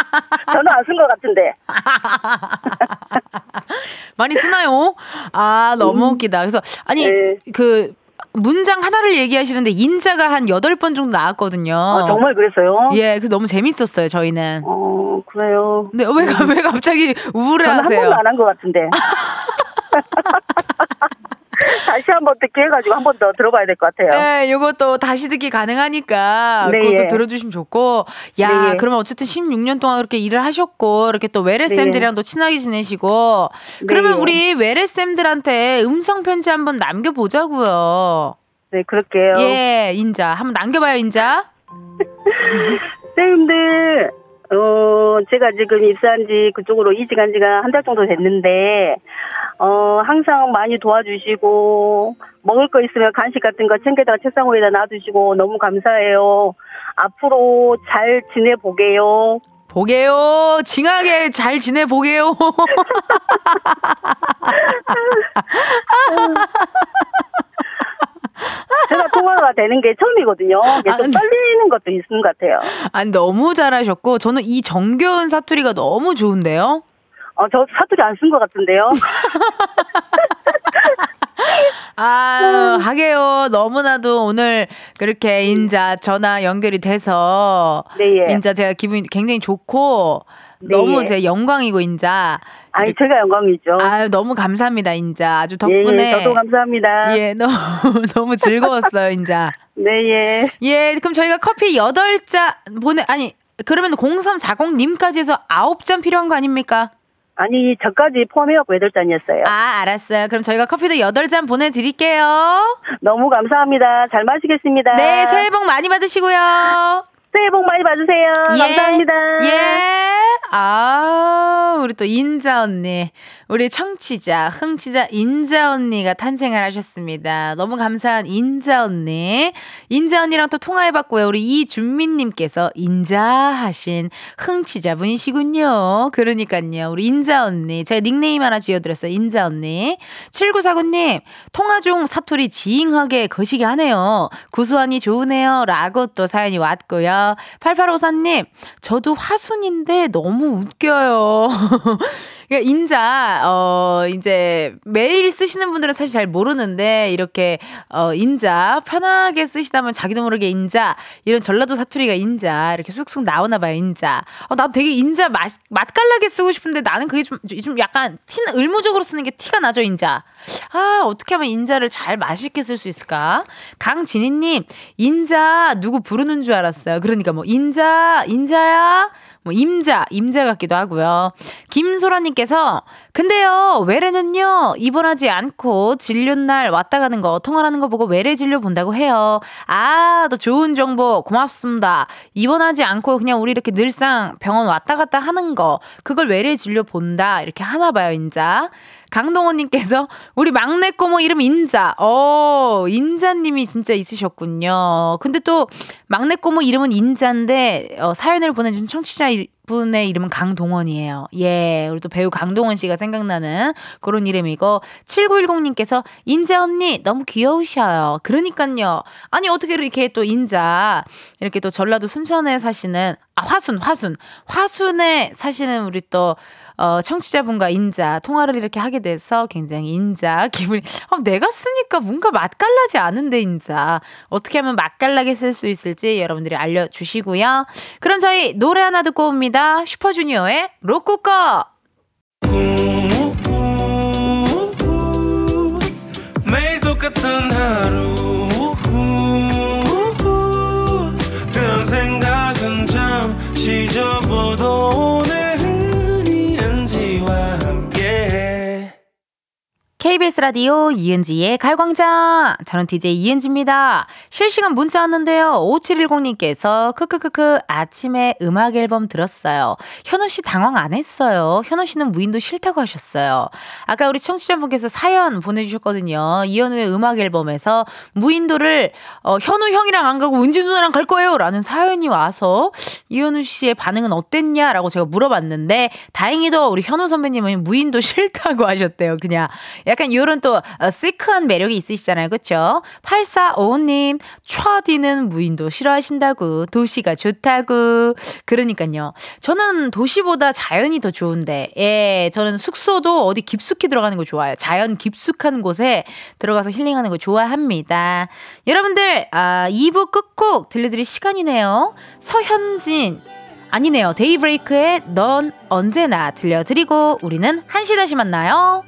저는 안 쓴 것 같은데 많이 쓰나요? 아 너무 웃기다. 그래서 아니 네. 그 문장 하나를 얘기하시는데 인자가 한 여덟 번 정도 나왔거든요. 아, 정말 그랬어요? 예, 그 너무 재밌었어요 저희는. 어 그래요. 근데 왜, 가- 왜 갑자기 저는 한 우울해 하세요? 번도 안 한 것 같은데. 다시 한번 듣기 해가지고 한 번 더 들어봐야 될 것 같아요. 네, 요것도 다시 듣기 가능하니까 네, 그것도 예. 들어주시면 좋고 야 네, 예. 그러면 어쨌든 16년 동안 그렇게 일을 하셨고 이렇게 또 외래 네, 쌤들이랑도 친하게 지내시고 네, 그러면 예. 우리 외래 쌤들한테 음성 편지 한번 남겨보자고요. 네, 그럴게요. 예, 인자 한번 남겨봐요, 인자. 선생님들, 어, 제가 지금 입사한 지 그쪽으로 이직한 지가 한 달 정도 됐는데, 어, 항상 많이 도와주시고, 먹을 거 있으면 간식 같은 거 챙겨다가 책상 위에다 놔두시고, 너무 감사해요. 앞으로 잘 지내보게요. 보게요. 징하게 잘 지내보게요. 제가 통화가 되는 게 처음이거든요. 이게 아, 좀 네. 떨리는 것도 있는 것 같아요. 아니, 너무 잘하셨고, 저는 이 정겨운 사투리가 너무 좋은데요? 어, 저 사투리 안 쓴 것 같은데요. 아유, 하게요. 너무나도 오늘 그렇게 인자 전화 연결이 돼서, 네, 예. 인자 제가 기분이 굉장히 좋고, 네, 너무 예. 제 영광이고, 인자. 아니, 제가 영광이죠. 아유, 너무 감사합니다, 인자. 아주 예, 덕분에. 예, 저도 감사합니다. 예, 너무, 너무 즐거웠어요, 인자. 네, 예. 예, 그럼 저희가 커피 8잔 보내, 아니, 그러면 0340님까지 해서 9잔 필요한 거 아닙니까? 아니, 저까지 포함해갖고 8잔이었어요. 아, 알았어요. 그럼 저희가 커피도 8잔 보내드릴게요. 너무 감사합니다. 잘 마시겠습니다. 네, 새해 복 많이 받으시고요. 새해 복 많이 받으세요. 예. 감사합니다. 예. 아, 우리 또 인자 언니. 우리 청취자, 흥취자 인자 언니가 탄생을 하셨습니다. 너무 감사한 인자 언니. 인자 언니랑 또 통화해봤고요. 우리 이준민님께서 인자하신 흥취자 분이시군요. 그러니까요. 우리 인자 언니. 제가 닉네임 하나 지어드렸어요. 인자 언니. 7949님, 통화 중 사투리 지잉하게 거시기 하네요. 구수하니 좋으네요. 라고 또 사연이 왔고요. 8854님, 저도 화순인데 너무 웃겨요. 그러니까 인자, 어, 이제 매일 쓰시는 분들은 사실 잘 모르는데 이렇게, 어, 인자, 편하게 쓰시다면 자기도 모르게 인자, 이런 전라도 사투리가 인자, 이렇게 쑥쑥 나오나 봐요, 인자. 어, 나도 되게 인자 맛, 맛깔나게 쓰고 싶은데 나는 그게 좀, 좀 약간 티, 의무적으로 쓰는 게 티가 나죠, 인자. 아, 어떻게 하면 인자를 잘 맛있게 쓸 수 있을까? 강진희님, 인자, 누구 부르는 줄 알았어요. 그러니까 뭐, 인자, 인자야? 뭐, 임자, 임자 같기도 하고요. 김소라님께서, 근데요, 외래는요, 입원하지 않고 진료 날 왔다 가는 거, 통화하는 거 보고 외래 진료 본다고 해요. 아, 또 좋은 정보 고맙습니다. 입원하지 않고 그냥 우리 이렇게 늘상 병원 왔다 갔다 하는 거, 그걸 외래 진료 본다. 이렇게 하나 봐요, 인자. 강동원님께서 우리 막내 꼬모 이름 인자. 어, 인자님이 진짜 있으셨군요. 근데 또 막내 꼬모 이름은 인자인데 어, 사연을 보내준 청취자 분의 이름은 강동원이에요. 예, 우리 또 배우 강동원 씨가 생각나는 그런 이름이고 7910님께서 인자 언니 너무 귀여우셔요. 그러니까요. 아니 어떻게 이렇게 또 인자 이렇게 또 전라도 순천에 사시는 아 화순 화순 화순에 사시는 우리 또 어, 청취자분과 인자 통화를 이렇게 하게 돼서 굉장히 인자 기분이 어, 내가 쓰니까 뭔가 맛깔나지 않은데 인자 어떻게 하면 맛깔나게 쓸 수 있을지 여러분들이 알려주시고요. 그럼 저희 노래 하나 듣고 옵니다. 슈퍼주니어의 로쿠꺼 KBS 라디오 이은지의 갈광장. 저는 DJ 이은지입니다. 실시간 문자 왔는데요. 5710님께서 크크크크 아침에 음악 앨범 들었어요. 현우 씨 당황 안 했어요. 현우 씨는 무인도 싫다고 하셨어요. 아까 우리 청취자분께서 사연 보내주셨거든요. 이현우의 음악 앨범에서 무인도를 어, 현우 형이랑 안 가고 은지 누나랑 갈 거예요. 라는 사연이 와서 이현우 씨의 반응은 어땠냐 라고 제가 물어봤는데 다행히도 우리 현우 선배님은 무인도 싫다고 하셨대요. 그냥 약간 요런 또 어, 시크한 매력이 있으시잖아요. 그쵸? 8455님, 촤디는 무인도 싫어하신다고, 도시가 좋다고. 그러니까요. 저는 도시보다 자연이 더 좋은데, 예, 저는 숙소도 어디 깊숙이 들어가는 거 좋아요. 자연 깊숙한 곳에 들어가서 힐링하는 거 좋아합니다. 여러분들, 아, 2부 끝곡 들려드릴 시간이네요. 서현진. 아니네요. 데이브레이크의 넌 언제나 들려드리고 우리는 1시 다시 만나요.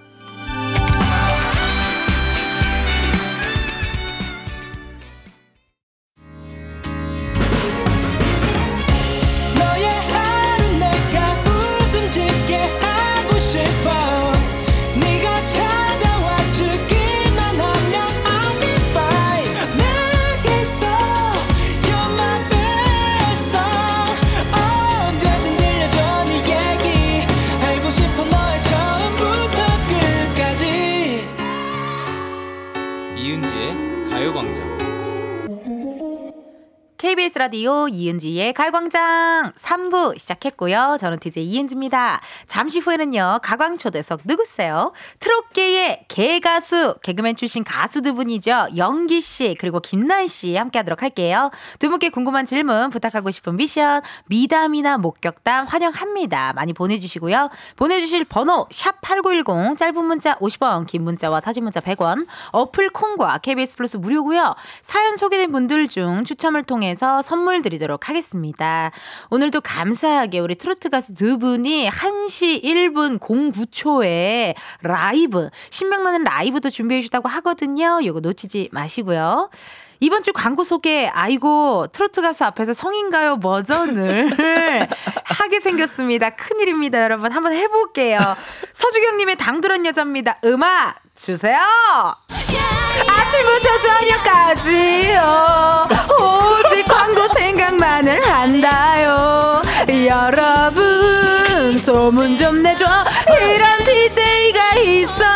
KBS 라디오 이은지의 가광장 3부 시작했고요. 저는 DJ 이은지입니다. 잠시 후에는요. 가광초대석 누구세요? 트롯계의 개가수, 개그맨 출신 가수 두 분이죠. 영기 씨 그리고 김나희 씨 함께 하도록 할게요. 두 분께 궁금한 질문 부탁하고 싶은 미션 미담이나 목격담 환영합니다. 많이 보내주시고요. 보내주실 번호 샵8910 짧은 문자 50원 긴 문자와 사진 문자 100원 어플 콩과 KBS 플러스 무료고요. 사연 소개된 분들 중 추첨을 통해서 선물 드리도록 하겠습니다. 오늘도 감사하게 우리 트로트 가수 두 분이 1시 1분 09초에 라이브 신명나는 라이브도 준비해 주셨다고 하거든요. 요거 놓치지 마시고요. 이번 주 광고 소개, 아이고, 트로트 가수 앞에서 성인가요 버전을 하게 생겼습니다. 큰일입니다, 여러분. 한번 해볼게요. 서주경님의 당돌한 여자입니다. 음악 주세요! 아침부터 저녁까지 요. 오직 광고 생각만을 한다요. 여러분, 소문 좀 내줘. 이런 DJ가 있었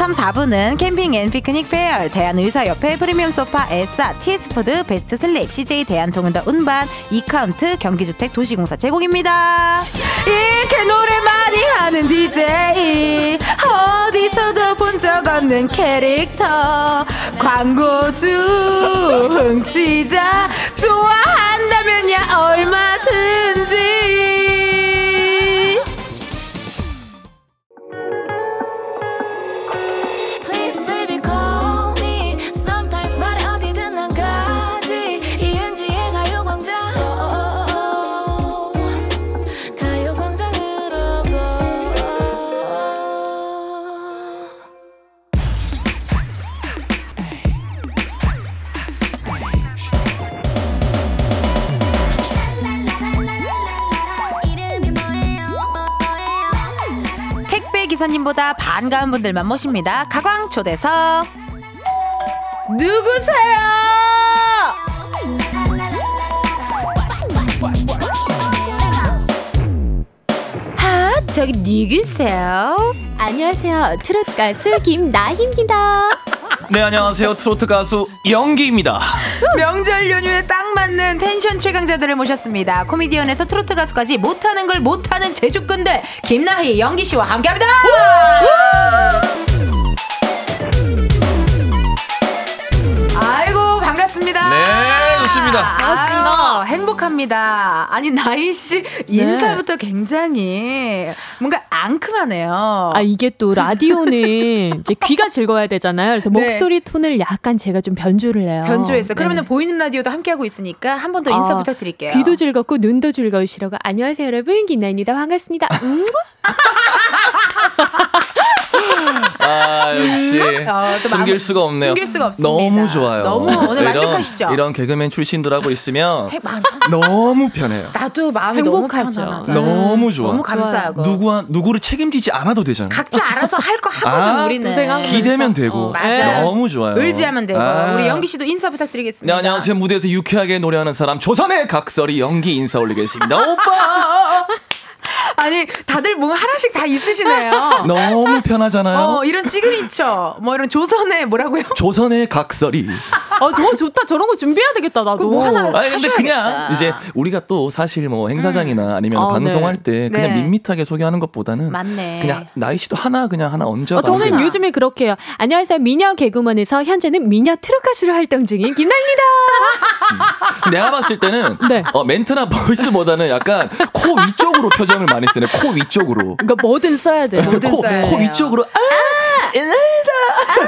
3, 4부는 캠핑 앤 피크닉 페어, 대한의사협회 프리미엄 소파, 에싸, TS푸드, 베스트 슬립, CJ 대한통운더 운반, 이카운트, 경기주택 도시공사 제공입니다. 이렇게 노래 많이 하는 DJ, 어디서도 본 적 없는 캐릭터, 광고주, 흥취자, 좋아한다면 야 얼마든지. 기사님보다 반가운 분들만 모십니다. 가광 초대석 누구세요? 아 저기 누구세요? 안녕하세요. 트롯 가수 김나희입니다. 네 안녕하세요 트로트 가수 영기입니다 명절 연휴에 딱 맞는 텐션 최강자들을 모셨습니다. 코미디언에서 트로트 가수까지 못하는 걸 못하는 제주꾼들 김나희, 영기 씨와 함께합니다. 아이고 반갑습니다. 네, 좋습니다. 행복합니다. 아니 나희 씨 인사부터 굉장히 뭔가 앙큼하네요. 아 이게 또 라디오는 이제 귀가 즐거워야 되잖아요. 그래서 네. 목소리 톤을 약간 제가 좀 변조를 해요. 변조했어. 그러면 네. 보이는 라디오도 함께하고 있으니까 한 번 더 인사 아, 부탁드릴게요. 귀도 즐겁고 눈도 즐거우시라고 안녕하세요 여러분 김나희입니다 반갑습니다. 음? 아아 역시 어, 또 숨길 수가 없네요. 숨길 수가 없습니다. 너무 좋아요. 너무 오늘 만족하시죠? 이런, 이런 개그맨 출신들하고 있으면 너무 편해요. 나도 마음이 행복하죠. 너무 편안하다. 너무 좋아. 너무 감사하고. 누구와 누구를 책임지지 않아도 되잖아요. 각자 알아서 할 거 하거든 아, 우리는. 기대면 되고 어, 맞아. 너무 좋아요. 의지하면 되고. 아. 우리 연기 씨도 인사 부탁드리겠습니다. 네, 안녕하세요. 무대에서 유쾌하게 노래하는 사람 조선의 각설이 연기 인사 올리겠습니다. 오빠. 아니 다들 뭐 하나씩 다 있으시네요. 너무 편하잖아요. 어 이런 시그니처 뭐 이런 조선의 뭐라고요? 조선의 각설이. 어, 저거 좋다. 저런 거 준비해야 되겠다, 나도. 뭐 하나 아니 근데 하셔야겠다. 그냥 이제 우리가 또 사실 뭐 행사장이나 아니면 아, 방송할 네. 때 그냥 네. 밋밋하게 소개하는 것보다는 맞네. 그냥 나희 씨도 하나 그냥 하나 얹어. 어, 저는 게 요즘에 그렇게 해요. 안녕하세요. 미녀 개그먼에서 현재는 미녀 가수로 활동 중인 김나희입니다. 내가 봤을 때는 네. 어, 멘트나 보이스보다는 약간 코 위쪽으로 표정을 많이 쓰네. 코 위쪽으로. 그러니까 뭐든 써야 돼. 뭐든 코, 써야 코 돼요. 위쪽으로. 아!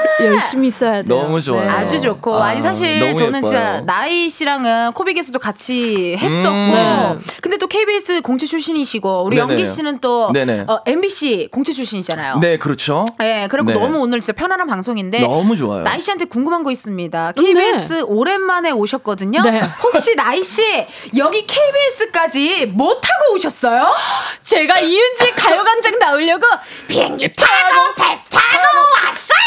열심히 써야 돼. 너무 좋아요. 아주 좋고 아, 아니 사실 저는 예뻐요. 진짜 나이 씨랑은 코빅에서도 같이 했었고 음. 네. 근데 또 KBS 공채 출신이시고 우리 네네. 연기 씨는 또. 어, MBC 공채 출신이잖아요. 네, 그렇죠. 네, 그리고 네. 너무 오늘 진짜 편안한 방송인데 너무 좋아요. 나이 씨한테 궁금한 거 있습니다. 음, KBS 오랜만에 오셨거든요. 네. 혹시 나이 씨 여기 KBS까지 뭐 타고 오셨어요? 제가 이은지 가요광장 나오려고 비행기 타고 배 타고 왔어요.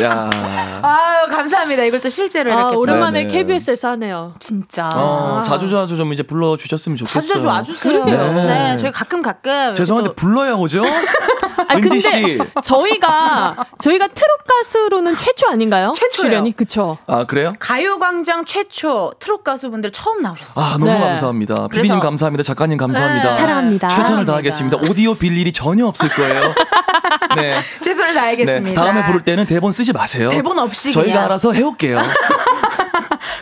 야. 아유 감사합니다. 이걸 또 실제로 아, 이렇게 또 오랜만에 네네. KBS에서 하네요. 진짜 어, 자주 자주 좀 이제 불러 주셨으면 좋겠어요. 자주 자주 와주세요. 네. 네. 저희 가끔 가끔 죄송한데 또 불러야 오죠? 아 은지 근데 씨. 저희가 저희가 트롯 가수로는 최초 아닌가요? 최초예요. 출연이 그쵸? 아, 그래요? 가요광장 최초 트롯 가수분들 처음 나오셨어요. 아, 너무 네. 감사합니다. 피디님 감사합니다. 작가님 감사합니다. 네, 사랑합니다. 최선을 사랑합니다. 다하겠습니다. 오디오 빌 일이 전혀 없을 거예요. 네. 최선을 네. 다하겠습니다. 다음에 부를 때는 대본 쓰지 마세요. 대본 없이 저희가 그냥. 알아서 해올게요.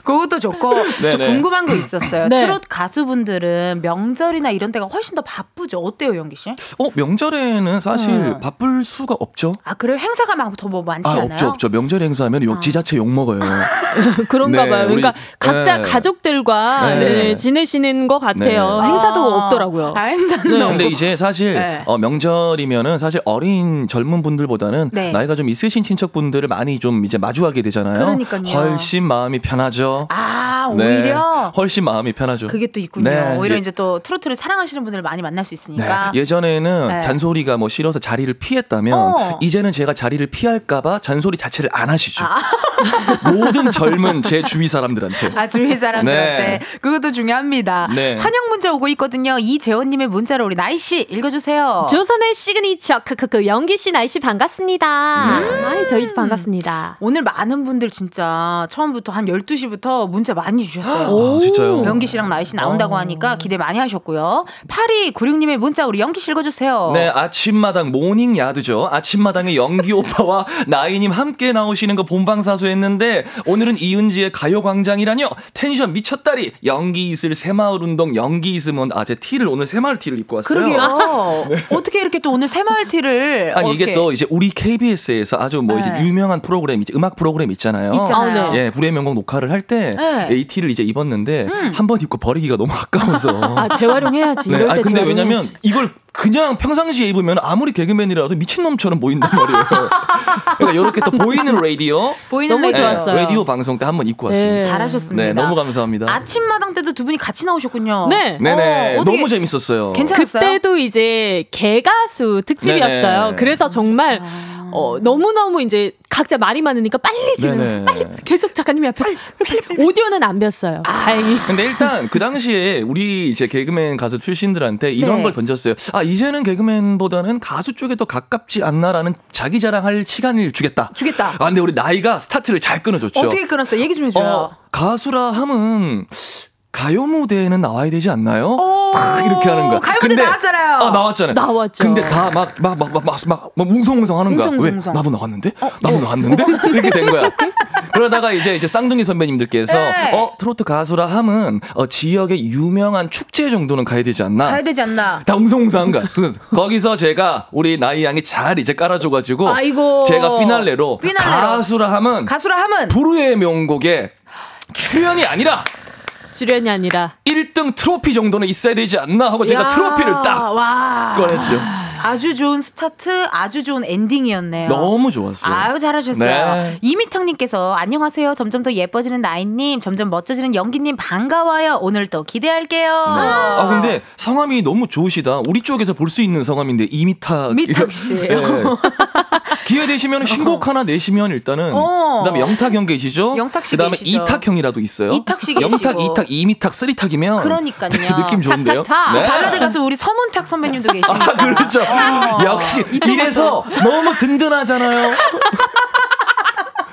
그것도 좋고 저. 궁금한 거 있었어요. 네. 트롯 가수분들은 명절이나 이런 때가 훨씬 더 바쁘죠. 어때요, 연기 씨? 어, 명절에는 사실 음. 바쁠 수가 없죠. 아 그래요? 행사가 막더뭐 많지 아, 않아요? 없죠, 없죠. 명절 행사하면 욕, 지자체 욕 먹어요. 그런가 네, 봐요. 그러니까 우리- 각자 네. 가족들과 네. 네, 지내시는 것 같아요. 네. 행사도 아, 없더라고요. 아, 행사는 네. 없고. 근데 이제 사실 네. 어, 명절이면은 사실 어린 젊은 분들보다는 네. 나이가 좀 있으신 친척분들을 많이 좀 이제 마주하게 되잖아요. 그러니까요. 훨씬 마음이 편하죠. 아 네. 오히려 훨씬 마음이 편하죠. 그게 또 있군요. 네. 오히려 예- 이제 또 트로트를 사랑하시는 분들을 많이 만날 수 네. 있으니까. 예전에는 네. 잔소리가 뭐 싫어서 자리를 피했다면 어. 이제는 제가 자리를 피할까봐 잔소리 자체를 안 하시죠. 아. 모든 젊은 제 주위 사람들한테. 아, 주위 사람들한테. 네. 그것도 중요합니다. 네. 환영 문자 오고 있거든요. 이재원님의 문자로 우리 나희 씨 읽어주세요. 조선의 시그니처 크크크 영기 씨 나희 씨 반갑습니다. 음. 아이 저희도 반갑습니다. 오늘 많은 분들 진짜 처음부터 한 12시부터 문자 많이 주셨어요. 아, 진짜요? 영기 씨랑 나희 씨 나온다고 하니까 기대 많이 하셨고요. 8296님의 문자 우리 영기 씨 읽어주세요. 네, 아침마당 morning yard죠. 아침마당에 영기 오빠와 나희님 함께 나오시는 거 본방사수했는데 오늘은 이은지의 가요광장이라뇨. 텐션 미쳤다리. 영기 있을 새마을 운동 영기 있으면 아제 티를 오늘 새마을 티를 입고 왔어요. 그러게요. 어떻게 이렇게 또 오늘 새마을 티를 아니 이렇게 이게 또 이제 우리 KBS에서 아주 뭐 이제 네. 유명한 프로그램 이제 음악 프로그램 있잖아요. 있잖아요. 아, 네. 예, 불후의 명곡 녹화를 할때 네. 음. 이 티를 이제 입었는데 한번 입고 버리기가 너무 아까워서. 아 재활용해야지. 네, 아니, 근데. 왜냐면 이걸 그냥 평상시에 입으면 아무리 개그맨이라도 미친놈처럼 보인단 말이에요. 그러니까 이렇게 또 보이는 라디오, 보이는 너무 라디오. 좋았어요. 라디오 방송 때 한번 입고 네. 왔습니다. 잘하셨습니다. 네, 너무 감사합니다. 아침마당 때도 두 분이 같이 나오셨군요. 네. 네네, 어, 어떻게 너무 재밌었어요. 괜찮았어요? 그때도 이제 개가수 특집이었어요. 네네. 그래서 정말 어, 너무너무 이제 각자 말이 많으니까 빨리 지금 네네. 빨리 계속 작가님이 앞에서 오디오는 안 뵀어요. 다행히. 근데 일단 그 당시에 우리 이제 개그맨 가수 출신들한테 이런 네. 걸 던졌어요. 아 이제는 개그맨보다는 가수 쪽에 더 가깝지 않나라는 자기 자랑할 시간을 주겠다. 주겠다. 아 근데 우리 나이가 스타트를 잘 끊어줬죠. 어떻게 끊었어요? 얘기 좀 해줘요. 어, 가수라 함은 가요 무대에는 나와야 되지 않나요? 오, 탁 이렇게 하는 거야. 가요 무대 나왔잖아요. 아 나왔잖아요. 나왔죠. 근데 다 막 막 막 막 막막 뭉성뭉성 하는 거야. 뭉성뭉성. 왜? 나도 나왔는데? 나도 나왔는데? 이렇게 된 거야. 그러다가 이제 이제 쌍둥이 선배님들께서 네. 어 트로트 가수라 함은 어, 지역의 유명한 축제 정도는 가야 되지 않나? 가야 되지 않나? 다 웅성웅성한 거야. 거기서 제가 우리 나이 양이 잘 이제 깔아줘가지고 아이고. 제가 피날레로, 피날레로. 가수라 함은 가수라 함은 불후의 명곡에 출연이 아니라 출연이 아니라 1등 트로피 정도는 있어야 되지 않나 하고 제가 야, 트로피를 딱 와. 꺼냈죠. 아주 좋은 스타트, 아주 좋은 엔딩이었네요. 너무 좋았어요. 아유 잘하셨어요. 네. 이미탁님께서 안녕하세요. 점점 더 예뻐지는 나희님, 점점 멋져지는 영기님 반가워요. 오늘 또 기대할게요. 아 근데 성함이 너무 좋으시다. 우리 쪽에서 볼 수 있는 성함인데 이미탁. 미탁 씨. 예. 기회 되시면 신곡 하나 내시면 일단은 어. 그다음에 영탁 형 계시죠. 영탁 씨 그다음에 계시죠. 이탁 형이라도 있어요. 이탁 씨 계시고. 영탁, 이탁, 이미탁, three탁이면 그러니까요. 느낌 좋은데요. 탁탁탁. 네. 발라드 가수 우리 서문탁 선배님도 계시니까. 아 그렇죠. 어. 역시 이래서 너무 든든하잖아요.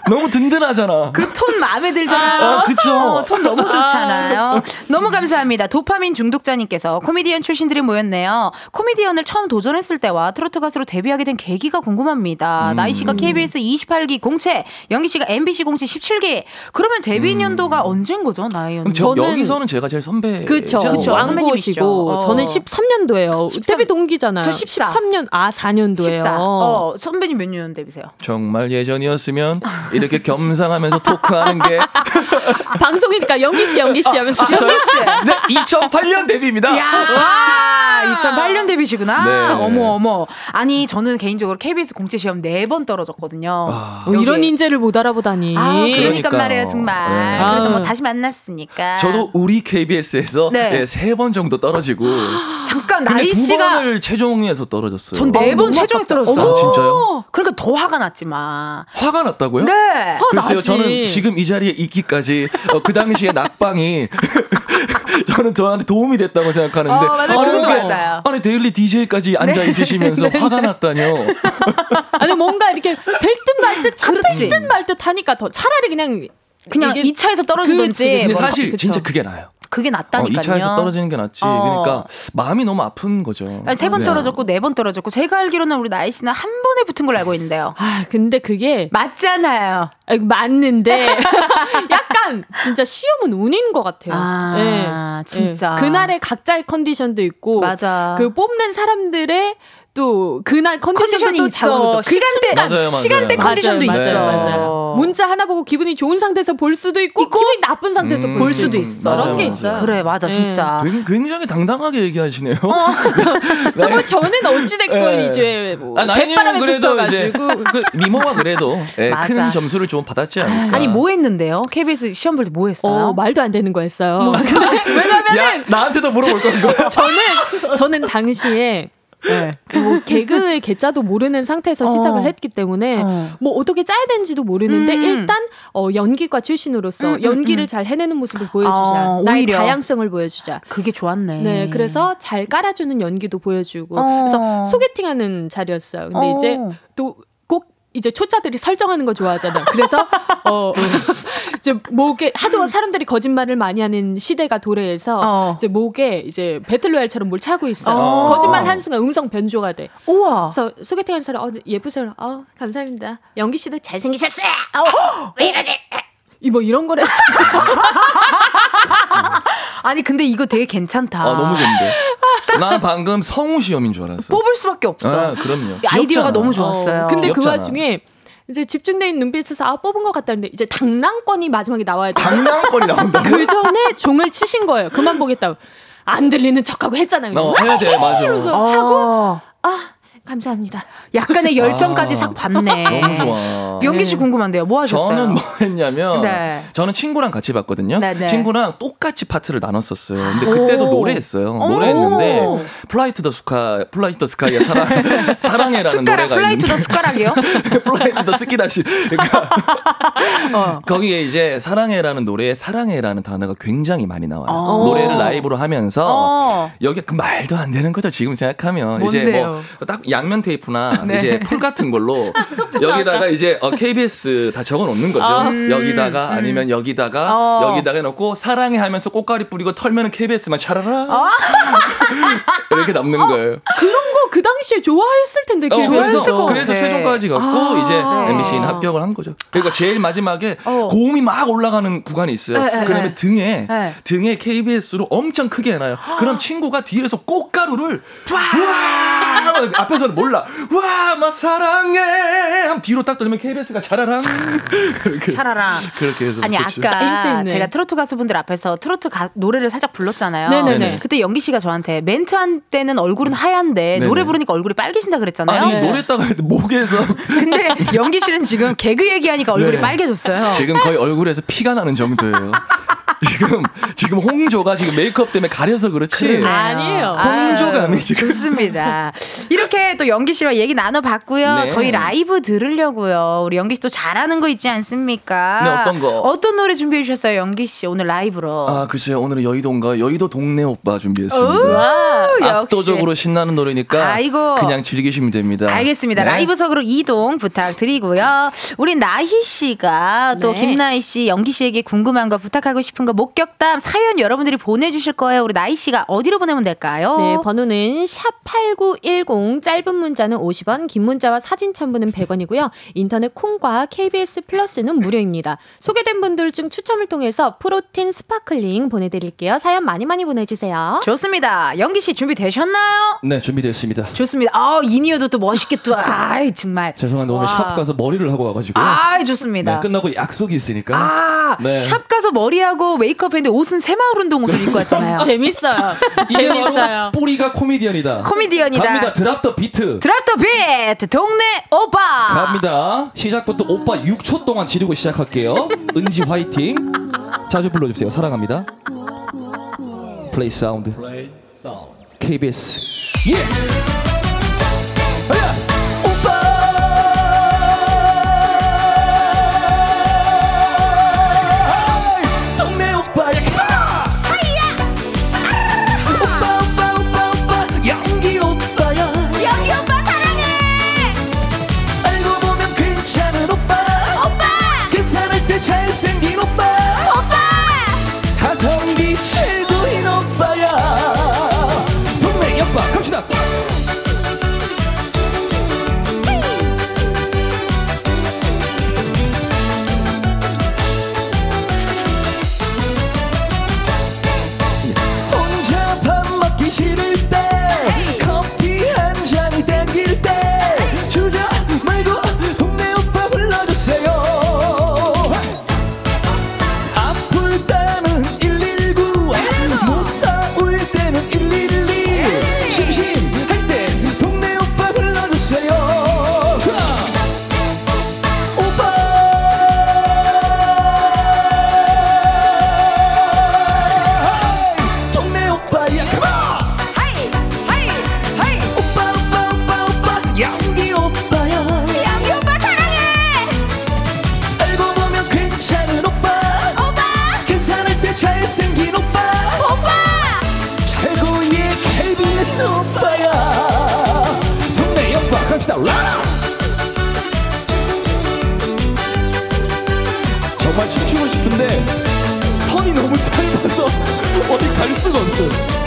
너무 든든하잖아. 그 톤 마음에 들잖아요. 아, 그쵸. 어, 톤 너무 좋잖아요. 너무 감사합니다. 도파민 중독자님께서 코미디언 출신들이 모였네요. 코미디언을 처음 도전했을 때와 트로트 가수로 데뷔하게 된 계기가 궁금합니다. 나이 씨가 KBS 28기 공채, 영기 씨가 MBC 공채 17기. 그러면 데뷔 연도가 언제인 거죠, 나이 연도? 저, 저는- 여기서는 제가 제일 선배. 그쵸. 그쵸. 왕고시고 어. 저는 13년도예요. 13. 데뷔 동기잖아요. 저 14. 13년 아 4년도예요. 14. 어, 선배님 몇 년 데뷔세요? 정말 예전이었으면 이렇게 겸상하면서 토크하는 게 방송이니까 영기 씨, 영기 씨 하면서 아, 저요? 네, 2008년 데뷔입니다. 와, 2008년 데뷔시구나. 네. 어머 어머. 아니 저는 개인적으로 KBS 공채 시험 네 번 떨어졌거든요. 아, 어, 이런 인재를 못 알아보다니. 아, 그러니까. 말이에요, 정말. 네. 그래도 뭐 아. 다시 만났으니까. 저도 우리 KBS에서 네. 세번 정도 떨어지고 잠깐 나희 씨가 번을 최종에서 떨어졌어요. 전 네번 너무 최종에 아깝다. 떨어졌어요. 아, 진짜요? 그러니까 더 화가 났지 만. 화가 났다고요? 네. 글쎄요, 나지. 저는 지금 이 자리에 있기까지 어, 그 당시에 낙방이 저는 저한테 도움이 됐다고 생각하는데 어, 맞아요. 아니, 그것도 그렇게- 맞아요. 아니 daily DJ까지 앉아 있으시면서 화가 났다뇨. 아니 뭔가 이렇게 될 듯 말듯 잡힐 그렇지. 듯말듯 하니까 더 차라리 그냥 그냥 이게- 이 2차에서 떨어지든지 근데 뭐, 사실 그쵸. 진짜 그게 나아요. 그게 어, 낫다니까요. 2차에서 떨어지는 게 낫지. 어. 그러니까 마음이 너무 아픈 거죠. 세번 네. 떨어졌고 네 번 떨어졌고 제가 알기로는 우리 나이 씨는 한 번에 붙은 걸로 알고 있는데요. 아 근데 그게 맞잖아요. 아, 맞는데 약간 진짜 시험은 운인 것 같아요. 아, 예. 진짜. 예. 그날의 각자의 컨디션도 있고 맞아. 그 뽑는 사람들의 또 그날 컨디션도 있어. 그 시간대 맞아요, 맞아요. 시간대 맞아요, 컨디션도 맞아요, 있어. 맞아요, 맞아요. 문자 하나 보고 기분이 좋은 상태에서 볼 수도 있고, 기분이 나쁜 상태에서 음, 볼 수도 있어. 있어. 그런 맞아요, 게 맞아요. 있어요. 그래 맞아 예. 진짜. 굉- 굉장히 당당하게 얘기하시네요. 그래서 뭐 저는 어찌 됐건 예. 이제 뭐 아, 대바람에 그래도 이제 붙어가지고 그 미모가 그래도 예, 맞아. 큰 점수를 좀 받았지 않을까. 아니 뭐 했는데요? KBS 시험 볼 때 뭐 했어요? 어, 말도 안 되는 거 했어요. 야, 왜냐면은 나한테도 물어볼 거야. 저는 저는 당시에 뭐 개그의 개짜도 모르는 상태에서 어. 시작을 했기 때문에 어. 뭐 어떻게 짜야 되는지도 모르는데 음. 일단 어, 연기과 출신으로서 음, 음, 연기를 음. 잘 해내는 모습을 보여주자. 어, 나의 오히려. 다양성을 보여주자. 그게 좋았네. 네, 그래서 잘 깔아주는 연기도 보여주고 어. 그래서 소개팅하는 자리였어요. 근데 어. 이제 또꼭 이제 초짜들이 설정하는 거 좋아하잖아요. 그래서 어 이제 목에 하도 사람들이 거짓말을 많이 하는 시대가 도래해서 어. 이제 목에 이제 배틀로얄처럼 뭘 차고 있어요. 어. 거짓말 한 순간 음성 변조가 돼. 우와. 그래서 소개팅하는 사람 어 예쁘세요. 어 감사합니다. 연기 씨도 잘생기셨어요. 왜 이러지? 이 뭐 이런 거래. 아니 근데 이거 되게 괜찮다. 아, 너무 좋은데. 난 방금 성우 시험인 줄 알았어. 뽑을 수밖에 없어. 아, 그럼요. 아이디어가 귀엽잖아. 너무 좋았어요. 어, 근데 그 귀엽잖아. 와중에 이제 집중돼 있는 눈빛에서 아 뽑은 것 같다는데 이제 당랑권이 마지막에 나와야 돼. 장난거리 나온다. 그 전에 종을 치신 거예요. 그만 보겠다고. 안 들리는 척하고 했잖아요. 어, 해야 돼, 맞아. 어, 아 감사합니다. 약간의 열정까지 아, 싹 봤네. 너무 좋아. 영기 씨 궁금한데요. 뭐 하셨어요? 저는 뭐 했냐면 네. 저는 친구랑 같이 봤거든요. 네, 네. 친구랑 똑같이 파트를 나눴었어요. 근데 그때도 오. 노래했어요. 오. 노래했는데 Fly to the Sky Fly to the Sky의 사랑 사랑해라는 숟가락 노래가 Fly to the 있는데 숟가락이요? Fly to the 스키다시 그러니까 어. 거기에 이제 사랑해라는 노래에 사랑해라는 단어가 굉장히 많이 나와요. 어. 노래를 라이브로 하면서 어. 여기 그 말도 안 되는 거죠. 지금 생각하면 이제 뭔데요? 뭐딱 양면 테이프나 네. 이제 풀 같은 걸로 여기다가 이제 어, KBS 다 적어 놓는 거죠. 음, 여기다가 아니면 여기다가 어. 여기다가 해놓고 사랑해 하면서 꽃가리 뿌리고 털면은 KBS만 차라라 어? 이렇게 남는 거예요. 그런 거 그 당시에 좋아했을 텐데 어. 좋아했을 그래서, 것 그래서. 최종까지 갔고 아. 이제 MBC는 합격을 한 거죠. 그러니까 제일 마지막에 어. 고음이 막 올라가는 구간이 있어요. 네, 네, 그러면 네. 등에 네. 등에 KBS로 엄청 크게 해놔요. 그럼 친구가 뒤에서 꽃가루를 와 앞에서 는 몰라. 와, 막 사랑해. 하면 뒤로 딱 돌면 KBS가 차라랑. 차라랑. 그렇게 해서. 아니 그치. 아까 있네. 제가 트로트 가수분들 앞에서 트로트 가, 노래를 살짝 불렀잖아요. 네네네. 그때 연기 씨가 저한테 멘트 한 때는 얼굴은 하얀데 네네. 노래 부르니까 얼굴이 빨개진다 그랬잖아요. 아니, 노래다가 목에서 근데 연기 씨는 지금 개그 얘기하니까 얼굴이 네. 빨개졌어요. 지금 거의 얼굴에서 피가 나는 정도예요. 지금 지금 홍조가 지금 메이크업 때문에 가려서 그렇지. 그러네요. 아니에요. 홍조감이 아유, 지금. 좋습니다. 이렇게 또 연기 씨와 얘기 나눠봤고요. 네. 저희 라이브 들으려고요. 우리 연기 씨 또 잘하는 거 있지 않습니까? 네, 어떤 거? 어떤 노래 준비해 주셨어요, 연기 씨 오늘 라이브로? 아 글쎄요 오늘은 여의도인가 여의도 동네 오빠 준비했습니다. 오, 역시. 압도적으로 신나는 노래니까 아이고. 그냥 즐기시면 됩니다. 알겠습니다. 네. 라이브석으로 이동 부탁드리고요. 우리 나희 씨가 또 네. 김나희 씨, 연기 씨에게 궁금한 거 부탁하고 싶은 거 목격담 사연 여러분들이 보내주실 거예요. 우리 나희 씨가 어디로 보내면 될까요? 네, 번호는 샵 8910 짧은 문자는 50원, 긴 문자와 사진 첨부는 100원이고요. 인터넷 콩과 KBS 플러스는 무료입니다. 소개된 분들 중 추첨을 통해서 protein sparkling 보내드릴게요. 사연 많이 많이 보내주세요. 좋습니다. 영기 씨 준비 되셨나요? 네 준비됐습니다. 좋습니다. 아, in-ear도 또 멋있게 또, 아이, 정말. 죄송한데 오늘 와. 샵 가서 머리를 하고 와가지고요. 아, 네, 좋습니다. 끝나고 약속이 있으니까. 아, 네. 샵 가서 머리하고 메이크업 했는데 옷은 새마을 운동 옷을 입고 왔잖아요. 재밌어요. 재밌어요. 뿌리가 코미디언이다. 코미디언이다. 갑니다. drop the beat. drop the beat 동네 오빠. 갑니다. 시작부터 오빠 6초 동안 지르고 시작할게요. 은지 화이팅. 자주 불러주세요. 사랑합니다. play sound. KBS. 예. 하 정말 춤추고 싶은데 선이 너무 짧아서 어디 갈 수가 없어 한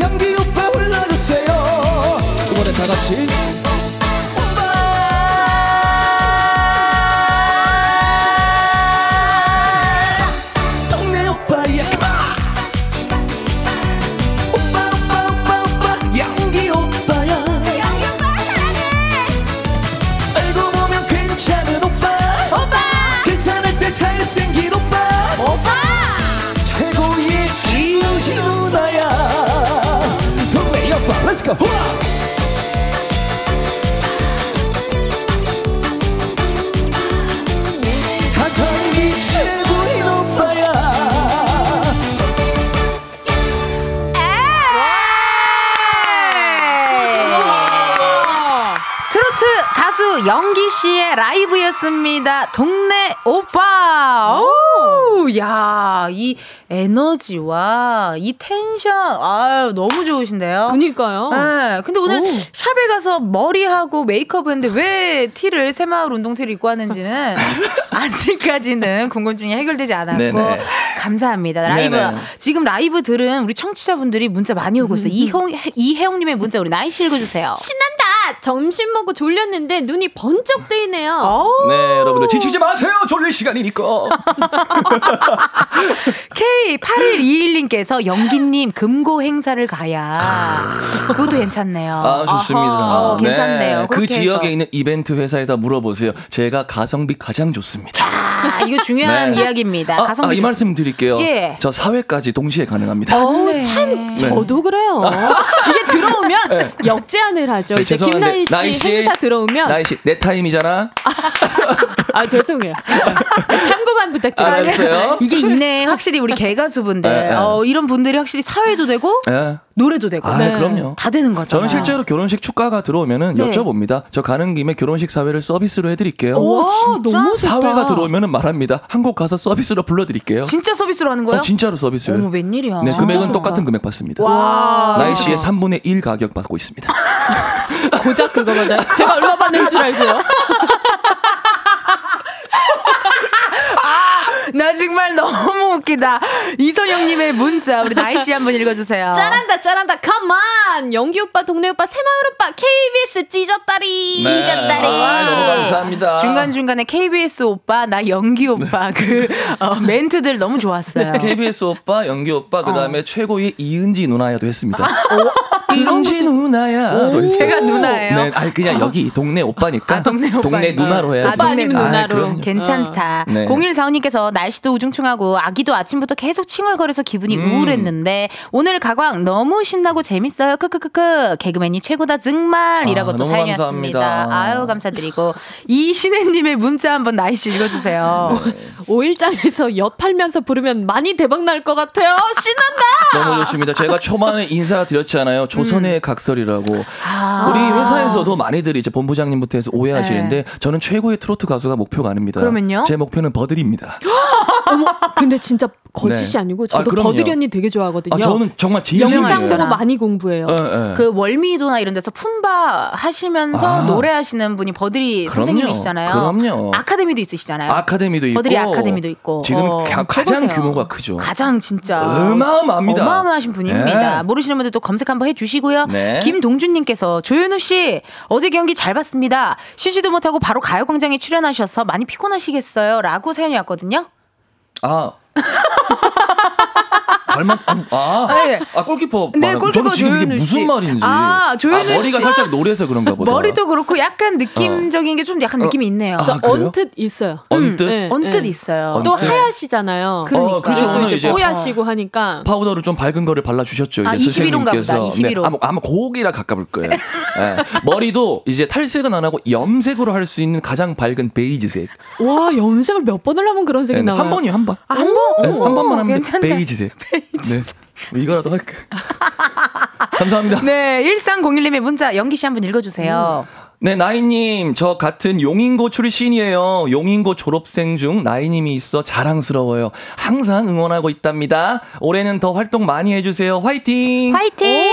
24시 연기 오빠 불러주세요. 이번엔 다같이 씨의 라이브였습니다. 동네 오빠. 오, 야, 이 에너지와 이 텐션, 아유, 너무 좋으신데요? 그니까요. 네, 근데 오늘 오. 샵에 가서 머리하고 메이크업 했는데 왜 티를 새마을 운동티를 입고 왔는지는 아직까지는 궁금증이 해결되지 않았고 네네. 감사합니다. 라이브 네네. 지금 라이브 들은 우리 청취자분들이 문자 많이 오고 있어요. 이형 이혜영님의 문자 우리 나희 씨 읽어주세요. 신난다! 점심 먹고 졸렸는데 눈이 번쩍 뜨이네요. 어? 네, 여러분들 지치지 마세요. 졸릴 시간이니까. K8121님께서 영기님 금고 행사를 가야 그것도 괜찮네요. 아, 좋습니다. 아하. 어, 괜찮네요. 그 그렇게 지역에 해서. 있는 이벤트 회사에다 물어보세요. 제가 가성비 가장 좋습니다. 아, 이거 중요한 네. 이야기입니다. 아, 가성비 아, 이 말씀 드릴게요. 예. 저 사회까지 동시에 가능합니다. 어우, 네. 참, 네. 저도 그래요. 이게 들어오면 역제안을 하죠. 네, 이제 김나희 씨 나희 씨, 행사 들어오면. 나이 씨, 내 타임이잖아. 아, 죄송해요. 참고만 부탁드려요. 알았어요. 이게 있네. 확실히 우리 개가수분들. 네, 네. 어, 이런 분들이 확실히 사회도 되고 예. 노래도 되고. 아, 네. 그럼요. 다 되는 거죠. 저는 실제로 결혼식 축가가 들어오면은 네. 여쭤봅니다. 저 가는 김에 결혼식 사회를 서비스로 해드릴게요. 와, 진짜? 너무 좋다. 사회가 들어오면은 말합니다. 한곡 가서 서비스로 불러드릴게요. 진짜 서비스로 하는 거예요? 어, 진짜로 서비스를. 어머 웬일이야. 네, 금액은 좋다. 똑같은 금액 받습니다. 와. 나이 씨의 3분의 1 가격 받고 있습니다. 고작 그거보다 제가 얼마 받는 줄 알고요. 나 정말 너무 웃기다. 이선영님의 문자 우리 나이 씨 한번 읽어주세요. 짠한다, 짠한다, 컴온! 연기 오빠, 동네 오빠, 새마을 오빠, KBS 찢었다리! 네. 찢었다리. 아, 너무 감사합니다. 중간 중간에 KBS 오빠, 나 연기 오빠 그 어, 멘트들 너무 좋았어요. KBS 오빠, 연기 오빠, 그 어. 다음에 최고의 이은지 누나야도 했습니다. 이은지 누나야도 했어요. 제가 누나예요? 네, 아니 그냥 여기 동네 오빠니까 아, 동네 오빠. 누나로 해야죠. 아, 동네 누나. 누나로. 그럼요. 괜찮다. 네. 0145님께서 날씨도 우중충하고 아기도 아침부터 계속 칭얼거려서 기분이 음. 우울했는데 오늘 가광 너무 신나고 재밌어요. 크크크크. 개그맨이 최고다 정말이라고 아, 또 너무 사연이 왔습니다. 감사합니다. 아유 감사드리고 이신혜님의 문자 한번 나이씨 읽어주세요. 오일장에서 엿 팔면서 부르면 많이 대박 날 것 같아요. 신난다! 너무 좋습니다. 제가 초반에 인사드렸잖아요. 조선의 각설이라고. 음. 아. 우리 회사에서도 많이들 이제 본부장님부터 해서 오해하시는데 저는 최고의 트로트 가수가 목표가 아닙니다. 네. 그러면요? 제 목표는 버들입니다. 어머, 근데 진짜 거짓이 네. 아니고 아, 저도 그럼요. 버들이 언니 되게 좋아하거든요. 아, 저는 정말 영상 진심이에요. 보고 많이 공부해요. 예, 예. 그 월미도나 이런 데서 품바 하시면서 아. 노래하시는 분이 버드리 그럼요. 선생님이시잖아요. 그럼요. 아카데미도 있으시잖아요. 아카데미도 있고 버들이 아카데미도 있고. 지금 어, 가, 가장. 규모가 크죠. 가장 진짜 어마어마합니다. 어마어마하신 분입니다. 네. 모르시는 분들 또 검색 한번 해주시고요. 네. 김동준님께서 조현우 씨 어제 경기 잘 봤습니다. 쉬지도 못하고 바로 가요광장에 출연하셔서 많이 피곤하시겠어요?라고 사연이 왔거든요. 아. 닮았 아, 네. 아 골키퍼. 네, 말- 골키퍼 저는 지금 이게 무슨 씨. 말인지. 아, 조현우 머리가 씨. 살짝 노래서 그런가 보다. 머리도 그렇고 약간 느낌적인 게 좀 약간 느낌이 있네요. 아? 언뜻 있어요. 언뜻. 네, 언뜻 네. 있어요. 언- 또 네. 하얗시잖아요. 그러니까. 어, 그렇죠. 또 오늘 이제 뽀얗시고 하니까 파우더를 좀 밝은 거를 발라 주셨죠. 아, 이제 21 호인가 보다, 스승님께서. 21 호. 아마, 아마 거기랑 가까울 거예요. 예. 머리도 이제 탈색은 안 하고 염색으로 할 수 있는 가장 밝은 베이지색. 와 염색을 몇 번을 하면 그런 색이 네, 나와요. 한 번이요, 한 번. 아, 한 번? 네, 오, 한 번만 하면 괜찮다. 베이지색. 베이지색. 네. 이거라도 할까. 감사합니다. 네, 1301님의 문자 영기 씨 한번 읽어주세요. 네, 나희님, 저 같은 용인고 출신이에요. 용인고 졸업생 중 나희님이 있어 자랑스러워요. 항상 응원하고 있답니다. 올해는 더 활동 많이 해주세요. 화이팅! 화이팅!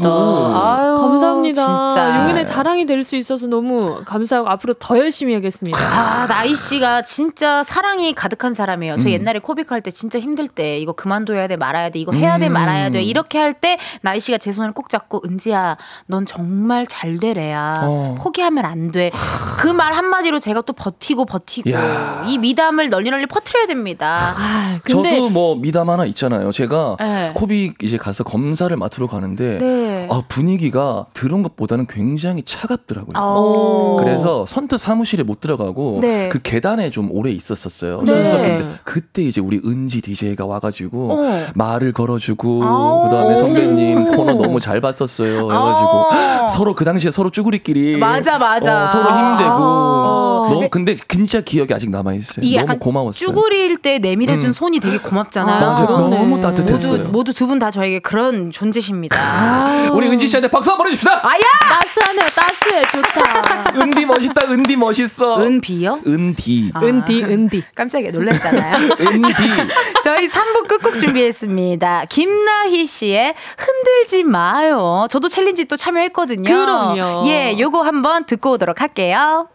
아. 또. 아유, 감사합니다. 진짜. 용인의 자랑이 될 수 있어서 너무 감사하고 앞으로 더 열심히 하겠습니다. 아, 나이 씨가 진짜 사랑이 가득한 사람이에요. 음. 저 옛날에 코빅할 때 진짜 힘들 때 이거 그만둬야 돼 말아야 돼 이거 해야 돼 음. 말아야 돼 이렇게 할 때 나이 씨가 제 손을 꼭 잡고 은지야 넌 정말 잘 되래야 어. 포기하면 안 돼. 그 말 한마디로 제가 또 버티고 버티고 야. 이 미담을 널리 널리 퍼뜨려야 됩니다. 아, 근데 저도 뭐 미담 하나 있잖아요. 제가 네. 코빅 이제 가서 검사를 맡으러 가는데 네. 아, 분위기가 들은 것보다는 굉장히 차갑더라고요. 어. 그래서 선뜻 사무실에 못 들어가고 네. 그 계단에 좀 오래 있었었어요. 네. 순서인데 그때 이제 우리 은지 DJ가 와가지고 어. 말을 걸어주고 아오. 그다음에 선배님 코너 너무 잘 봤었어요. 해가지고 아. 서로 그 당시에 서로 쭈구리끼리 맞아, 맞아. 어, 서로 힘내고 아. 너무 근데 진짜 기억이 아직 남아 있어요. 너무 고마웠어요. 쭈구릴 때 내밀어준 음. 손이 되게 고맙잖아요. 맞아요. 그러네. 너무 따뜻했어요. 모두 모두 두 분 다 저에게 그런 존재십니다. 아, 우리 은지 씨한테 박수 한번 보내줍시다. 아야! 따스하네요, 따스해. 좋다. 은디 멋있다. 은디 멋있어. 은비요? 은디. 아. 은디, 은디. 깜짝이야 놀랐잖아요. 은디. 저희 3부 끝곡 준비했습니다. 김나희 씨의 흔들지 마요. 저도 challenge 또 참여했거든요. 그럼요. 예, 요거 한번 듣고 오도록 할게요.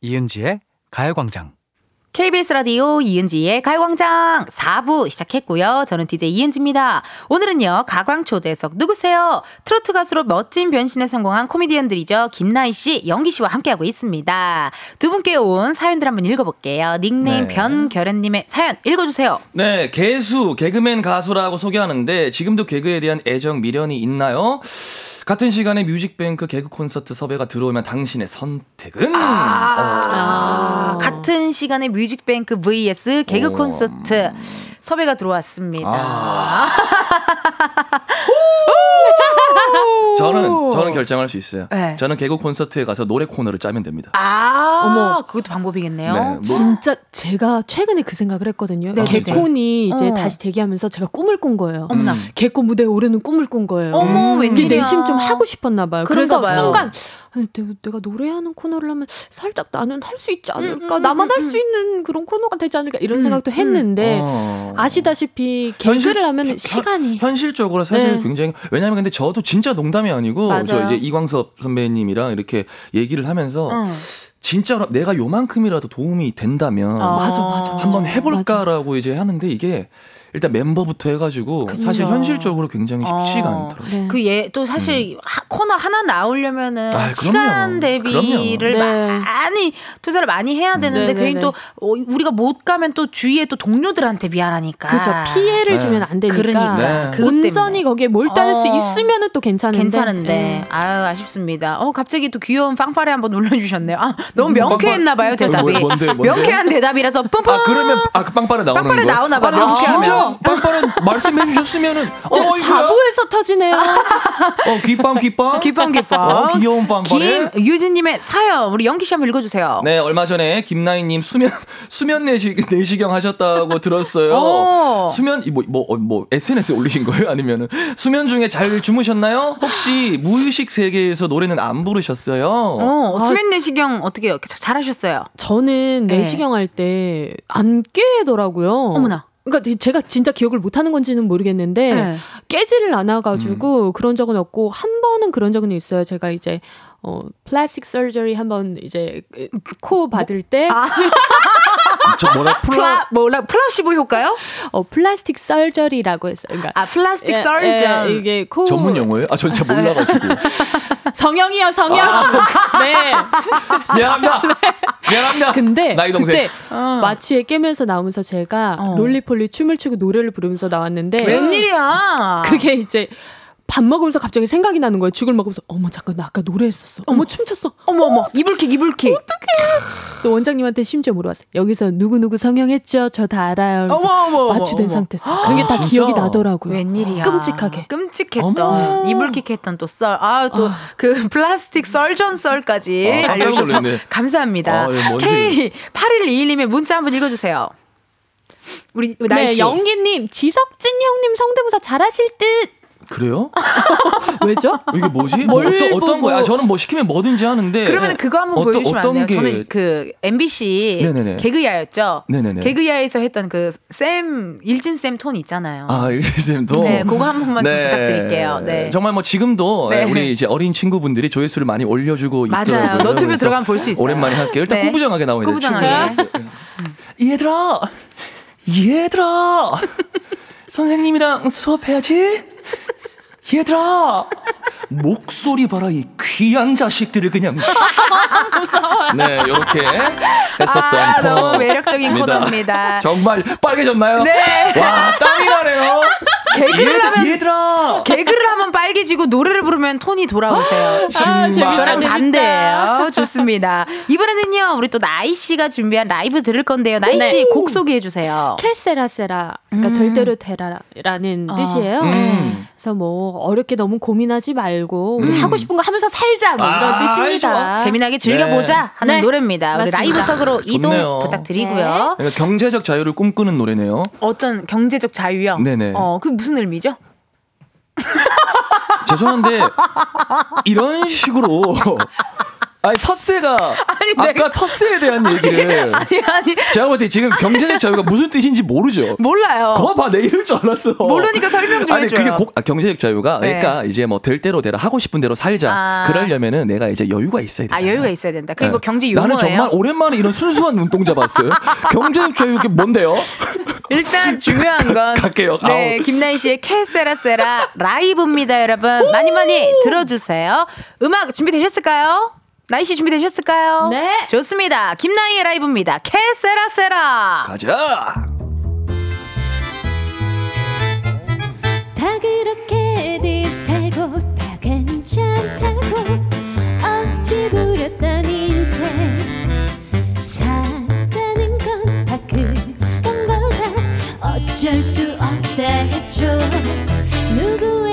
이은지의 가요광장. KBS 라디오 이은지의 가요광장 4부 시작했고요. 저는 DJ 이은지입니다. 오늘은요, 가광초대석 누구세요? 트로트 가수로 멋진 변신에 성공한 코미디언들이죠. 김나희 씨, 영기 씨와 함께하고 있습니다. 두 분께 온 사연들 한번 읽어볼게요. 닉네임 네. 변결현님의 사연 읽어주세요. 네, 개수, 개그맨 가수라고 소개하는데 지금도 개그에 대한 애정, 미련이 있나요? 같은 시간에 뮤직뱅크 개그 콘서트 섭외가 들어오면 당신의 선택은? 어. 아, 같은 시간에 뮤직뱅크 vs 개그 오. 콘서트 섭외가 들어왔습니다. 아. 저는 저는 결정할 수 있어요. 네. 저는 개그 콘서트에 가서 노래 코너를 짜면 됩니다. 아, 어머. 그것도 방법이겠네요. 네, 뭐- 진짜 제가 최근에 그 생각을 했거든요. 네, 개콘이 이제 어. 다시 대기하면서 제가 꿈을 꾼 거예요. 어머나. 개콘 무대에 오르는 꿈을 꾼 거예요. 어머, 음. 웬일이야. 내심 좀 하고 싶었나 봐요. 그런가 그래서 봐요. 순간 아니, 내가, 내가 노래하는 코너를 하면 살짝 나는 할 수 있지 않을까? 음, 음, 나만 음, 할수 있는 그런 코너가 되지 않을까? 이런 음, 생각도 음. 했는데 어. 아시다시피 개그를 하면 현- 시간이 현실적으로 사실 네. 굉장히 왜냐면 근데 저도 진짜 농담이 아니고 맞아요. 저 이제 이광섭 선배님이랑 이렇게 얘기를 하면서 응. 진짜로 내가 요만큼이라도 도움이 된다면 어. 맞아, 맞아. 한번 맞아. 해볼까라고 이제 하는데 이게 일단 멤버부터 해가지고 사실 그쵸. 현실적으로 굉장히 쉽지가 어. 않더라고요. 네. 그얘또 사실 하- 코너 하나 나오려면은 아. 시간 대비를. 네. 많이 투자를 많이 해야 되는데 네, 네, 괜히 네. 또 어, 우리가 못 가면 또 주위에 또 동료들한테 미안하니까 그죠 피해를 네. 주면 안 되니까 그러니까 네. 온전히 거기에 몰두할 수 어. 있으면은 또 괜찮은데 괜찮은데 네. 아유 아쉽습니다. 어 갑자기 또 귀여운 빵빠레 한번 눌러주셨네요. 아 너무 명쾌했나 봐요? 대답이. 뭐, 뭔데, 뭔데? 명쾌한 대답이라서 뿜뿜. 아 그러면 아그 빵빠레 나오는 거야? 나오나 봐, 명쾌하면. 진짜 빵빠레 말씀해 주셨으면은 저 어, 이거야? 4부에서 터지네요. 어 귀빵 귀빵 기빵 기빵. 어, 귀여운 빵빠레 김유진 님의 사연 우리 영기 씨 한번 읽어 주세요. 네, 얼마 전에 김나희 님 수면 수면 내시, 내시경 하셨다고 들었어요. 오. 수면 뭐뭐 뭐 SNS에 올리신 거예요? 아니면은 수면 중에 잘 주무셨나요? 혹시 무의식 세계에서 노래는 안 부르셨어요? 어, 아. 수면 내시경 어떻게 해요? 잘하셨어요? 저는 네. 내시경 할때 안 깨더라고요. 어머나. 그러니까 제가 진짜 기억을 못 하는 건지는 모르겠는데 네. 깨지를 않아 음. 가지고 그런 적은 없고 한 번은 그런 적은 있어요. 제가 이제 어 plastic surgery 한 번 이제 코 받을 때 아. 저 뭐라 플라 뭐라 플라시보 효과요? 어, plastic surgery라고 했어요. 그러니까 아 plastic 예, surgeon. 예, 이게 코 전문 용어예요? 아, 전 잘 몰라가지고. 성형이요, 성형. 네. 미안합니다. 미안합니다. 근데 나이 동생. 그때 마취에 깨면서 나오면서 제가 어. 롤리폴리 춤을 추고 노래를 부르면서 나왔는데 웬일이야? 그게 이제 밥 먹으면서 갑자기 생각이 나는 거예요. 죽을 먹으면서 어머 잠깐 나 아까 노래했었어. 어머 춤췄어. 어머 어머 이불킥 이불킥. 그래서 원장님한테 심지어 물어봤어요. 여기서 누구 누구 성형했죠? 저 다 알아요. 어머 어머 어머. 마취된 어머. 상태에서 그런 게 다? 기억이 나더라고요. 웬일이야? 끔찍하게. 끔찍했던 어머. 이불킥했던 또 썰. 아 또 그 플라스틱 설전 썰까지 아, 알려주셔서. 감사합니다. 아, 뭔지. K 8121님의 문자 한번 읽어주세요. 우리 네, 날씨. 영기님 지석진 형님 성대모사 잘하실 듯. 그래요? 왜죠? 이게 뭐지? 뭐뭘 어떤, 어떤. 거야? 저는 뭐 시키면 뭐든지 하는데. 그러면 그거 한번 어떤- 보여주시면 어떤 안 돼요? 게- 저는 그 MBC 네네네. 개그야였죠. 네네네. 개그야에서 했던 그 쌤 일진 쌤 톤 있잖아요. 아, 일지쌤도. 네, 그거 한 번만 좀 부탁드릴게요. 네. 정말 뭐 지금도 네. 우리 이제 어린 친구분들이 조회수를 많이 올려주고 맞아요. 너튜브 그래서 들어가면 볼 수 있어요. 오랜만에 할게요. 일단 네. 꾸부정하게 나오는데. 꾸부정하게. 얘들아, 얘들아, 선생님이랑 수업해야지. 얘들아, 목소리 봐라 이 귀한 자식들을 그냥. 네, 이렇게 했었던 아, 너무 코너입니다. 매력적인 코너입니다. 정말 빨개졌나요? 네. 와, 땀이 나네요. 개그를 얘들- 하면 얘들아. 개그를 하면 빨개지고 노래를 부르면 톤이 돌아오세요. 정말. 재밌다, 저랑. 반대예요. 좋습니다. 이번에는요, 우리 또 나이 씨가 준비한 라이브 들을 건데요. 나이 네. 씨곡 소개해 주세요. 켈세라세라 그러니까 될 대로 되라라는 어. 뜻이에요. 음. 그래서 뭐 어렵게 너무 고민하지 말고 우리 음. 하고 싶은 거 하면서 살자 뭐 이런 아, 뜻입니다. 재미나게 즐겨보자 하는 네. 노래입니다. 우리. 라이브석으로 이동 좋네요. 부탁드리고요. 그러니까 경제적 자유를 꿈꾸는 노래네요. 어떤 경제적 자유요? 네네. 어, 그게 무슨 의미죠? 죄송한데 이런 식으로 아니 텃세가 아니, 아까 내가- 텃세에 대한 얘기를 아니, 아니, 제가 볼 때 지금 경제적 자유가 무슨 뜻인지 모르죠. 몰라요. 거 봐, 내 이럴 줄 알았어. 모르니까 설명 좀 아니, 해줘요. 그게 고- 아, 경제적 자유가, 네. 그러니까 이제 뭐 될 대로 되라, 하고 싶은 대로 살자. 아. 그러려면은 내가 이제 여유가 있어야 돼. 아, 여유가 있어야 된다. 그게 뭐 경제 용어예요? 나는 정말 오랜만에 이런 순수한 눈동자 봤어요. 경제적 자유 이게 뭔데요? 일단 중요한 건 갈게요. 네, 아우. 김나희 씨의 캐세라세라 라이브입니다, 여러분. 많이 많이 들어주세요. 음악 준비 되셨을까요? 나희 씨 준비되셨을까요? 네. 좋습니다. 김나희의 라이브입니다. 캐세라세라. 가자! 다 그렇게들 살고 다 괜찮다고 억지 부렸던 인생 산다는 건 다 그런 거다 어쩔 수 없다 했죠 누구에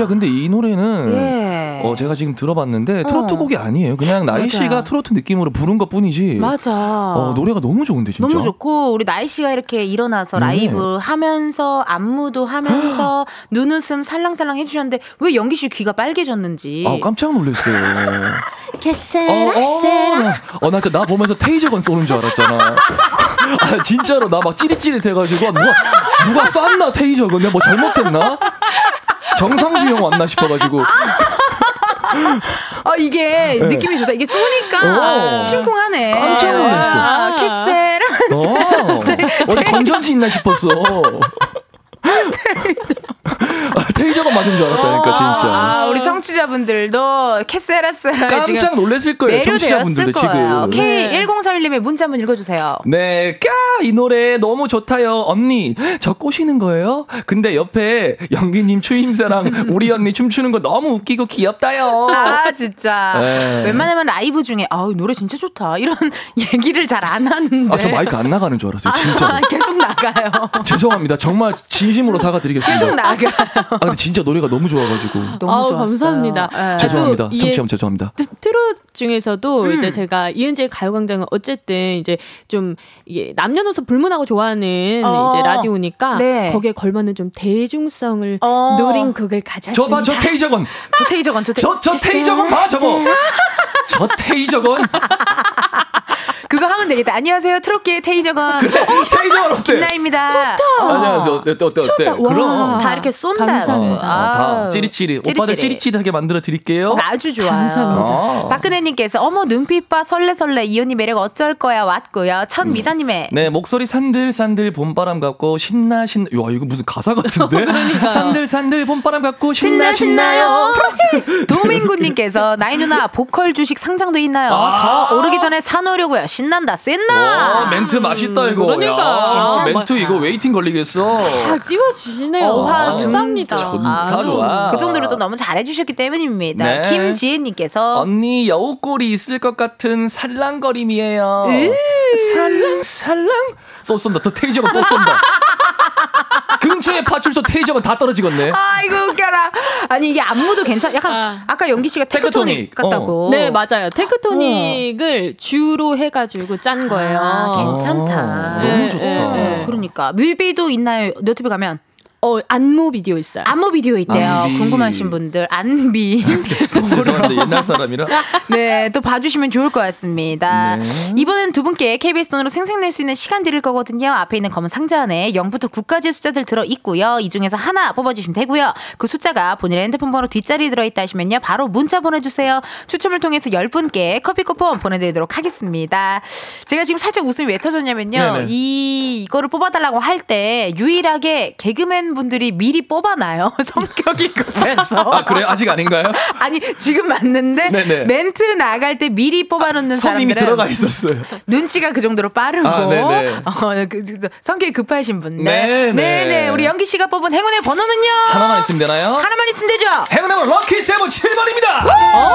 진짜 근데 이 노래는 예. 어, 제가 지금 들어봤는데 트로트 어. 곡이 아니에요. 그냥 나이 맞아. 씨가 트로트 느낌으로 부른 것 뿐이지. 맞아. 어, 노래가 너무 좋은데 진짜. 너무 좋고 우리 나이 씨가 이렇게 일어나서 네. 라이브 하면서 안무도 하면서 눈웃음 살랑살랑 해주셨는데 왜 연기 씨 귀가 빨개졌는지. 아, 깜짝 놀랐어요. 개세라 세라 어, 나 진짜 나 보면서 테이저건 쏘는 줄 알았잖아. 아, 진짜로 나 막 찌릿찌릿해가지고 아, 누가 누가 쐈나 테이저건 내가 뭐 잘못했나? 정상수 형 왔나 싶어가지고. 아 이게 네. 느낌이 좋다. 이게 쏘니까 어. 심쿵하네. 깜짝 놀랐어. 아, 캐세라. 어, 어디 건전지 있나 싶었어. 아, 테이저건 맞은 줄 알았다니까 진짜. 아, 우리 청취자분들도 캐세라세라 지금 깜짝 놀랐을 거예요. 청취자분들도 거예요. 지금. K1041님의 문자 한번 읽어주세요. 네, 까! 이 노래 너무 좋다요. 언니, 저 꼬시는 거예요? 근데 옆에 영기님 추임새랑 우리 언니 춤추는 거 너무 웃기고 귀엽다요. 아 진짜 네. 웬만하면 라이브 중에 아우 노래 진짜 좋다 이런 얘기를 잘 안 하는데 아, 저 마이크 안 나가는 줄 알았어요. 진짜. 아, 계속 나가요 죄송합니다. 정말 진심으로 사과드리겠습니다. 계속 나가 아, 근데 진짜 노래가 너무 좋아가지고. 너무 아우. 감사합니다. 네. 아, 죄송합니다. 청취자분 죄송합니다. 트- 트롯 중에서도 음. 이제 제가 이은지의 가요광장은 어쨌든 이제 좀 이게 남녀노소 불문하고 좋아하는 어. 이제 라디오니까 네. 거기에 걸맞는 좀 대중성을 어. 노린 곡을 가져왔습니다. 저 봐, 저 테이저건. 저 테이저건 저, 테이... 저, 저 테이저건 봐, 저거. 저 테이저건. 그거 하면 되겠다 안녕하세요 트롯계의 테이저건 테이저건 어때? 김나입니다 안녕하세요. 어때, 어때, 어때? 어때? 와. 그럼. 다 이렇게 쏜다 감사합니다. 어, 다 찌릿찌릿. 오빠들 찌릿찌릿. 찌릿찌릿하게 만들어 드릴게요. 아주 좋아요. 감사합니다. 어. 박근혜님께서 어머 눈빛 봐 설레 설레 이 언니 매력 어쩔 거야 왔고요. 천미자님의 네, 목소리 산들산들 봄바람 같고 신나 신나. 와, 이거 무슨 가사 같은데? 산들산들 봄바람 같고 신나 신나요. 도민구님께서 나희 누나 보컬 주식 상장도 있나요? 아. 더 오르기 전에 사놓으려고요. 신난다 신나. 와, 멘트 맛있다 이거. 그러니까. 야. 멘트 이거 waiting 걸리겠어. 다 찝어주시네요. 어화 감사합니다. 좋다. 아유, 좋아. 그 정도로 또 너무 잘해주셨기 때문입니다. 네. 김지혜님께서 언니 여우꼴이 있을 것 같은 살랑거림이에요. 으. 살랑 살랑. 쏘 쏜다. 더 테이저가 또 쏜다. 근처에 파출소 테이저가 다 떨어지겠네. 아이고 웃겨라. 아니 이게 안무도 괜찮. 약간 아. 아. 까 연기 씨가 테크토닉 테크토닉. 같다고. 네, 맞아요. 테크토닉을 주로 해가지고 짠 거예요. 아, 괜찮다. 어, 너무 네, 좋다. 네, 네. 그러니까 뮤비도 있나요? 너튜브 가면 어, 안무 비디오 있어요. 안무 비디오 있대요. 안비. 궁금하신 분들 안비 죄송합니다. 옛날 사람이라. 네, 또 봐주시면 좋을 것 같습니다. 네. 이번엔 두 분께 KBS 돈으로 생생낼 수 있는 시간 드릴 거거든요. 앞에 있는 검은 상자 안에 0부터 9까지 숫자들 들어 있고요. 이 중에서 하나 뽑아주시면 되고요. 그 숫자가 본인의 핸드폰 번호 뒷자리에 들어 있다 하시면요. 바로 문자 보내주세요. 추첨을 통해서 10 분께 커피 쿠폰 보내드리도록 하겠습니다. 제가 지금 살짝 웃음이 왜 터졌냐면요. 네네. 이, 이거를 뽑아달라고 할 때 유일하게 개그맨 분들이 미리 뽑아놔요. 성격이 급해서. 아, 그래? 아직 아닌가요? 아니 지금 맞는데 네네. 멘트 나갈 때 미리 뽑아놓는 사람들은 들어가 있었어요. 눈치가 그 정도로 빠르고 아, 네네. 어, 그, 그, 성격이 급하신 분들 네네. 네네 우리 영기 씨가 뽑은 행운의 번호는요 하나만 있으면 되나요? 하나만 있으면 되죠 행운의 lucky seven 7번입니다.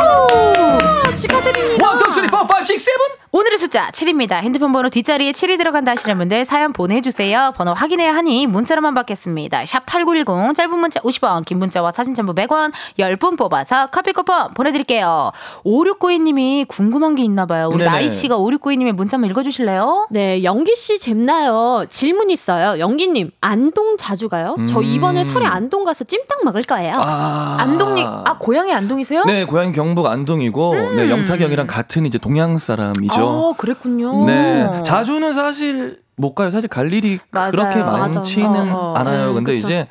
축하드립니다. 1, 2, 3, 4, 5, 6, 7. 오늘의 숫자 7입니다 핸드폰 번호 뒷자리에 7이 들어간다 하시는 분들 사연 보내주세요 번호 확인해야 하니 문자로만 받겠습니다 샵8910 짧은 문자 50원 긴 문자와 사진 첨부 100원 10분 뽑아서 커피 쿠폰 보내드릴게요 5692님이 궁금한 게 있나 봐요 우리 네네. 나이 씨가 5692님의 문자 한번 읽어주실래요? 네, 영기 씨 잼나요. 질문 있어요. 영기님, 안동 자주 가요? 저 이번에 설에 안동 가서 찜닭 먹을 거예요. 아. 안동님, 아 고향이 안동이세요? 네, 고향 경북 안동이고 네, 영탁이 형이랑 같은 이제 동양 사람이죠. 어, 그랬군요. 네. 자주는 사실 못 가요. 사실 갈 일이 맞아요. 그렇게. 많지는 어, 어. 않아요. 음, 근데 그쵸. 이제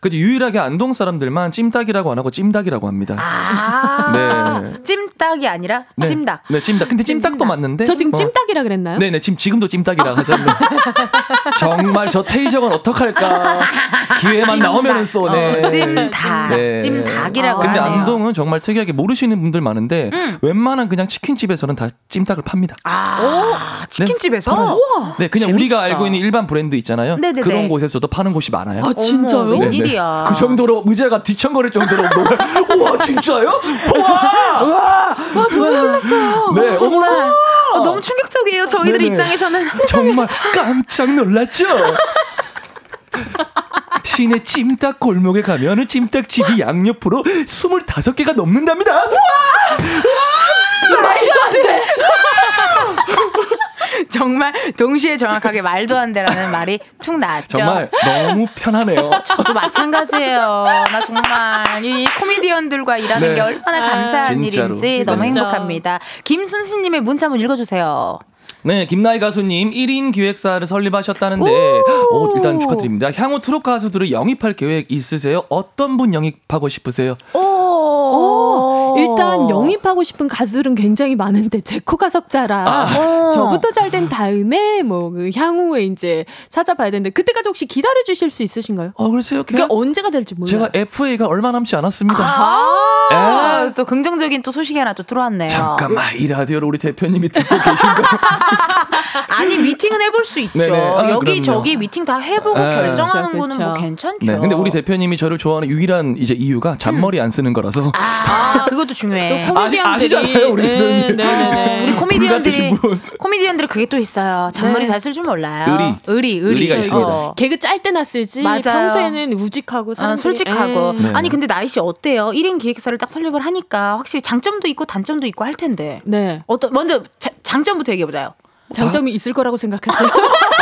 그 유일하게 안동 사람들만 찜닭이라고 안 하고 찜닭이라고 합니다. 아, 네. 찜닭이 아니라 네. 찜닭. 네, 찜닭. 근데 찜닭도 찜닭. 맞는데. 저 지금 뭐, 찜닭이라 그랬나요? 네 네, 지금 지금도 찜닭이라 하잖아요. 정말 저 테이저건 어떡할까. 기회만 나오면 쏘네. 어, 찜닭. 네. 찜닭이라고 근데 하네요. 안동은 정말 특이하게 모르시는 분들 많은데 웬만한 그냥 치킨집에서는 다 찜닭을 팝니다. 아, 치킨집에서? 팔아요. 네, 그냥 우리가 재밌다. 알고 있는 일반 브랜드 있잖아요. 네네네. 그런 곳에서도 파는 곳이 많아요. 아, 진짜요? 네, 네. 웬일이야. 그 정도로 의자가 뒤청거릴 정도로 노래. 우와 진짜요? 우와 우와 와, 너무 놀랐어요. 네 정말 어머나. 어, 너무 충격적이에요. 저희들 네네. 입장에서는. 정말 깜짝 놀랐죠. 시내 찜닭 골목에 가면은 찜닭집이 양옆으로 25개가 넘는답니다. 말도 안 돼. 정말 동시에 정확하게 말도 안 돼라는 말이 툭 나왔죠. 정말 너무 편하네요. 저도 마찬가지예요. 나 정말 이 코미디언들과 일하는 네. 게 얼마나 아, 감사한 진짜로. 일인지 너무 진짜. 행복합니다. 김순신님의 문자 한번 읽어주세요. 네, 김나희 가수님 1인 기획사를 설립하셨다는데 오, 일단 축하드립니다. 향후 트롯 가수들을 영입할 계획 있으세요? 어떤 분 영입하고 싶으세요? 오, 일단 영입하고 싶은 가수들은 굉장히 많은데 제 코 가 석자라 어. 저부터 잘 된 다음에 뭐 그 향후에 이제 찾아봐야 되는데 그때까지 혹시 기다려 주실 수 있으신가요? 어, 글쎄요. 그게 그냥 언제가 될지 몰라요. 제가 FA가 얼마 남지 않았습니다. 아, 또 긍정적인 또 소식이 하나 또 들어왔네요. 잠깐만 이 라디오를 우리 대표님이 듣고 계신 거. 아니 미팅은 해볼 수 있죠. 네네. 아, 여기 그럼요. 저기 미팅 다 해보고 네. 결정하는 그쵸, 거는 뭐. 괜찮죠. 네. 근데 우리 대표님이 저를 좋아하는 유일한 이제 이유가 잔머리 안 쓰는 거라서. 아, 그 것도 중요해. 또 코미디언들이 아시- 아시잖아요, 우리 대표님. 네네 네. 우리 코미디언들이 불같으신 분. 코미디언들이 그게 또 있어요. 잔머리 네. 잘쓸 줄 몰라요. 의리. 의리, 의리. 의리가. 있습니다. 개그 짤 때나 쓰지 맞아요. 평소에는 우직하고 아, 솔직하고. 에. 네. 아니 근데 나이 씨 어때요? 1인 기획사를 딱 설립을 하니까 확실히 장점도 있고 단점도 있고 할 텐데. 네 어떤 먼저 자- 장점부터 얘기해 보자요. 장점이 있을 거라고 생각하세요?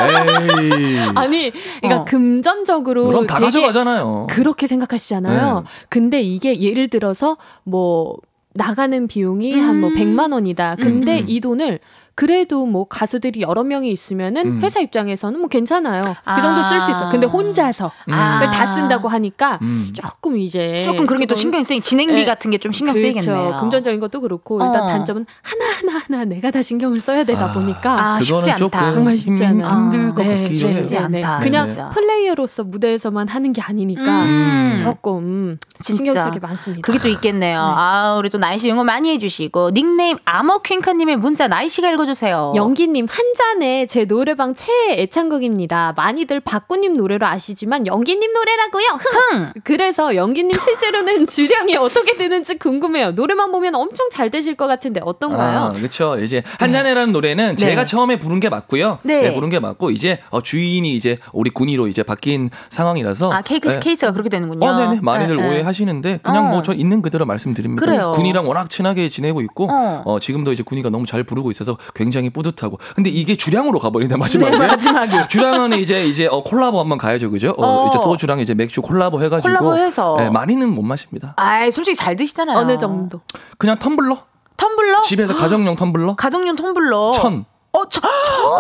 에이. 아니 그러니까 어. 금전적으로 그럼 다 가져가잖아요. 그렇게 생각하시잖아요. 네. 근데 이게 예를 들어서 뭐 나가는 비용이 한뭐 100만 원이다. 근데 음. 이 돈을 그래도 뭐 가수들이 여러 명이 있으면은 음. 회사 입장에서는 뭐 괜찮아요. 아. 그 정도 쓸 수 있어. 근데 혼자서 아. 그걸 다 쓴다고 하니까 음. 조금 이제 조금 그런 게 또 신경 쓰이 진행비 네. 같은 게 좀 신경 그렇죠. 쓰이겠네요. 금전적인 것도 그렇고 일단 어. 단점은 하나 하나 하나 내가 다 신경을 써야 되다 아. 보니까 아, 쉽지 않다. 정말 쉽지 힘- 않아. 힘들 것 네, 같기도 해요. 쉽지 않다. 그냥 진짜. 플레이어로서 무대에서만 하는 게 아니니까 음. 조금 신경 진짜. 쓸게 많습니다. 그게 또 있겠네요. 아, 우리 또 나이 씨 응원 많이 해주시고 닉네임 아머퀸카님의 문자 나이 씨가 읽어 주세요. 연기님 한 잔에 제 노래방 최애 애창곡입니다. 많이들 박구님 노래로 아시지만 연기님 노래라고요. 흥. 그래서 연기님 실제로는 주량이 어떻게 되는지 궁금해요. 노래만 보면 엄청 잘 되실 것 같은데 어떤가요? 아, 그렇죠. 이제 한잔해라는 노래는 제가 처음에 부른 게 맞고요. 네. 네. 부른 게 맞고 이제 어, 주인이 이제 우리 군이로 이제 바뀐 상황이라서 아 케이크 네. 케이스가 그렇게 되는군요. 어, 네네. 많이들 네, 네. 오해하시는데 그냥 어. 뭐저 있는 그대로 말씀드립니다. 그래요. 군이랑 워낙 친하게 지내고 있고 어. 어. 지금도 이제 군이가 너무 잘 부르고 있어서 굉장히 뿌듯하고. 근데 이게 주량으로 가버리네 마지막에. 네, 마지막에. 주량은 이제 이제 어, 콜라보 한번 가야죠, 그죠? 어, 어. 이제 소주랑 이제 맥주 콜라보 해가지고 collabo해서. 네, 많이는 못 마십니다. 아이 솔직히 잘 드시잖아요. 어느 정도? 그냥 텀블러 텀블러? 집에서 가정용 텀블러 가정용 텀블러. 천. 어, 천.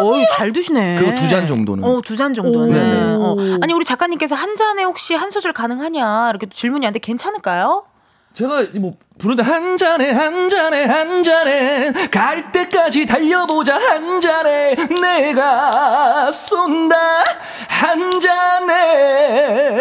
어이, 잘 드시네. 그거 두 잔 정도는. 어, 두 잔 정도는. 오. 네네. 어. 아니, 우리 작가님께서 한 잔에 혹시 한 소절 가능하냐? 이렇게 또 질문이 왔는데 괜찮을까요? 제가 뭐 부른데 한 잔에 한 잔에 한 잔에 갈 때까지 달려보자 한 잔에 내가 쏜다 한 잔에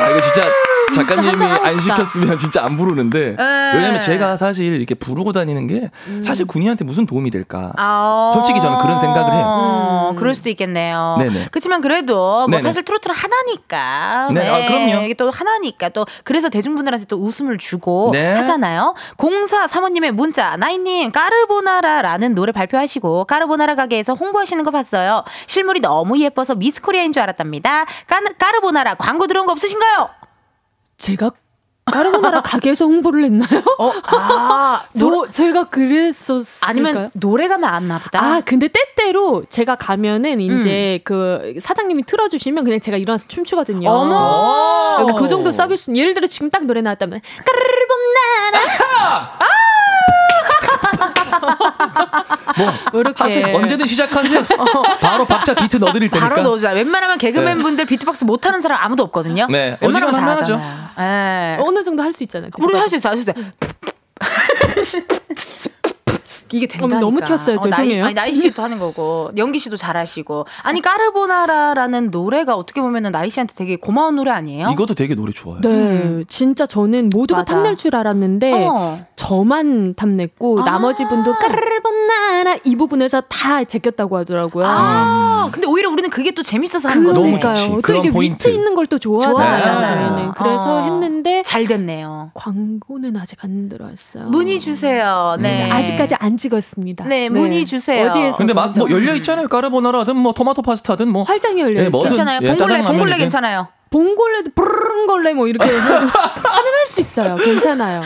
야 이거 진짜 작가님이 한잔하고 안. 시켰으면 진짜 안 부르는데 에. 왜냐면 제가 사실 이렇게 부르고 다니는 게 사실 군인한테 무슨 도움이 될까 아. 솔직히 저는 그런 생각을 해요. 어, 그럴 수도 있겠네요. 네네. 그렇지만 그래도 뭐 네네. 사실 트로트는 하나니까. 네, 아, 그럼요. 이게 또 하나니까 또 그래서 대중분들한테 또 웃음을 주고 네. 하잖아요. 공사 사모님의 문자 나이님 까르보나라라는 노래 발표하시고 까르보나라 가게에서 홍보하시는 거 봤어요. 실물이 너무 예뻐서 미스코리아인 줄 알았답니다. 까르, 까르보나라 광고 들어온 거 없으신가요? 제가 까르보나라 가게에서 홍보를 했나요? 어, 아, 저 제가 그랬었을까요? 아니면 노래가 나왔나 보다. 아, 근데 때때로 제가 가면은 이제 그 사장님이 틀어주시면 그냥 제가 일어나서 춤추거든요. 어머! 그러니까 그 정도 서비스. 예를 들어 지금 딱 노래 나왔다면 까르보나라. 뭐 이렇게 하세요 언제든 시작하세요 바로 박자 비트 넣어드릴 테니까 바로 넣어줘. 웬만하면 개그맨 분들 비트박스 못하는 사람 아무도 없거든요. 네, 웬만하면 다 하죠. 예. 어느 정도 할 수 있잖아요. 우리 할 수 있어, 할 수 있어. 이게 된다니까. 어머, 너무 튀었어요. 나이, 죄송해요. 아니, 나이 씨도 하는 거고 연기 씨도 잘하시고. 아니 까르보나라라는 노래가 어떻게 보면은 나이 씨한테 되게 고마운 노래 아니에요? 이것도 되게 노래 좋아요 네, 진짜 저는 모두가 맞아. 탐낼 줄 알았는데 어. 저만 탐냈고 아. 나머지 분도 까르보나 라이 부분에서 다 제꼈다고 하더라고요. 아, 근데 오히려 우리는 그게 또 재밌어서 하는 너무 거죠. 그러니까요. 또 이게 포인트. 위트 있는 걸 또 좋아하잖아요. 저희는. 그래서 어. 했는데 잘 됐네요. 광고는 아직 안 들어왔어요. 문의 주세요. 네. 아직까지 안 찍었습니다. 네, 문의 주세요. 어디에서? 근데 막 뭐? 열려 있잖아요 까르보나라든 뭐 토마토 파스타든 뭐 활짝 열려 예, 있어요. 괜찮아요. 예, 봉골레. 봉골레 괜찮아요. 봉골레도 부르릉걸레 뭐 이렇게 하면 할 수 있어요. 괜찮아요.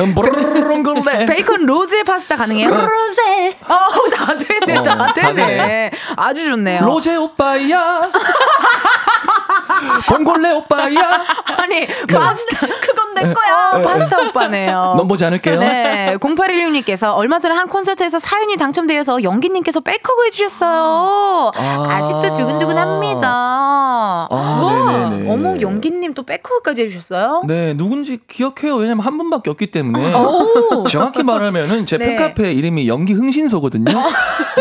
음, 보르릉걸레. 베이컨 로제 파스타 가능해요? 로제. 어, 다 되네, 어, 다다 되네. 아주 좋네요. 로제 오빠야 봉골레 오빠야 아니, 파스타. 그건데. 내 거야. 파스타 오빠네요. 넘보지 않을게요. 네, 0816님께서 얼마 전에 한 콘서트에서 사연이 당첨되어서 영기님께서 백허그 해주셨어요. 아. 아. 직도 두근두근합니다. 아, 와, 네네네. 어머, 영기님 또 백허그까지 해주셨어요? 네, 누군지 기억해요. 왜냐면 한 분밖에 없기 때문에. 오. 정확히 말하면은 제 네. 팬카페 이름이 연기 흥신소거든요.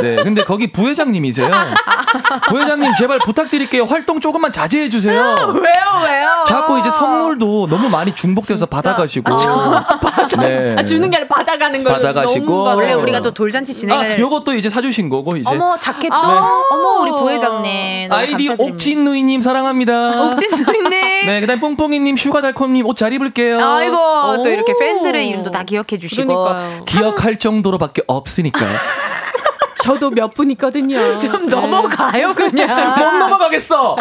네, 근데 거기 부회장님이세요. 부회장님 제발 부탁드릴게요. 활동 조금만 자제해 주세요. 왜요, 왜요? 자꾸 이제 선물도 너무 많이 중복돼서 받아가시고. 네. 아, 주는 게 아니라 받아가는 거 받아가시고. 원래 우리가 또 돌잔치 아, 진행을. 요것도 이제 사주신 거고 이제. 어머, 자켓도. 아. 어머, 우리 부회장님. 아이디. 옥진누이님 사랑합니다. 옥진 누이님. 네, 그다음 뽕뽕이님, 슈가달콤님 옷 잘 입을게요. 아이고, 또 오. 이렇게 팬들의 이름도 다 기억해 주시고. 그러니까요. 기억할 정도로밖에 없으니까 저도 몇 분 있거든요. 좀 네. 넘어가요, 그냥. 못 넘어가겠어.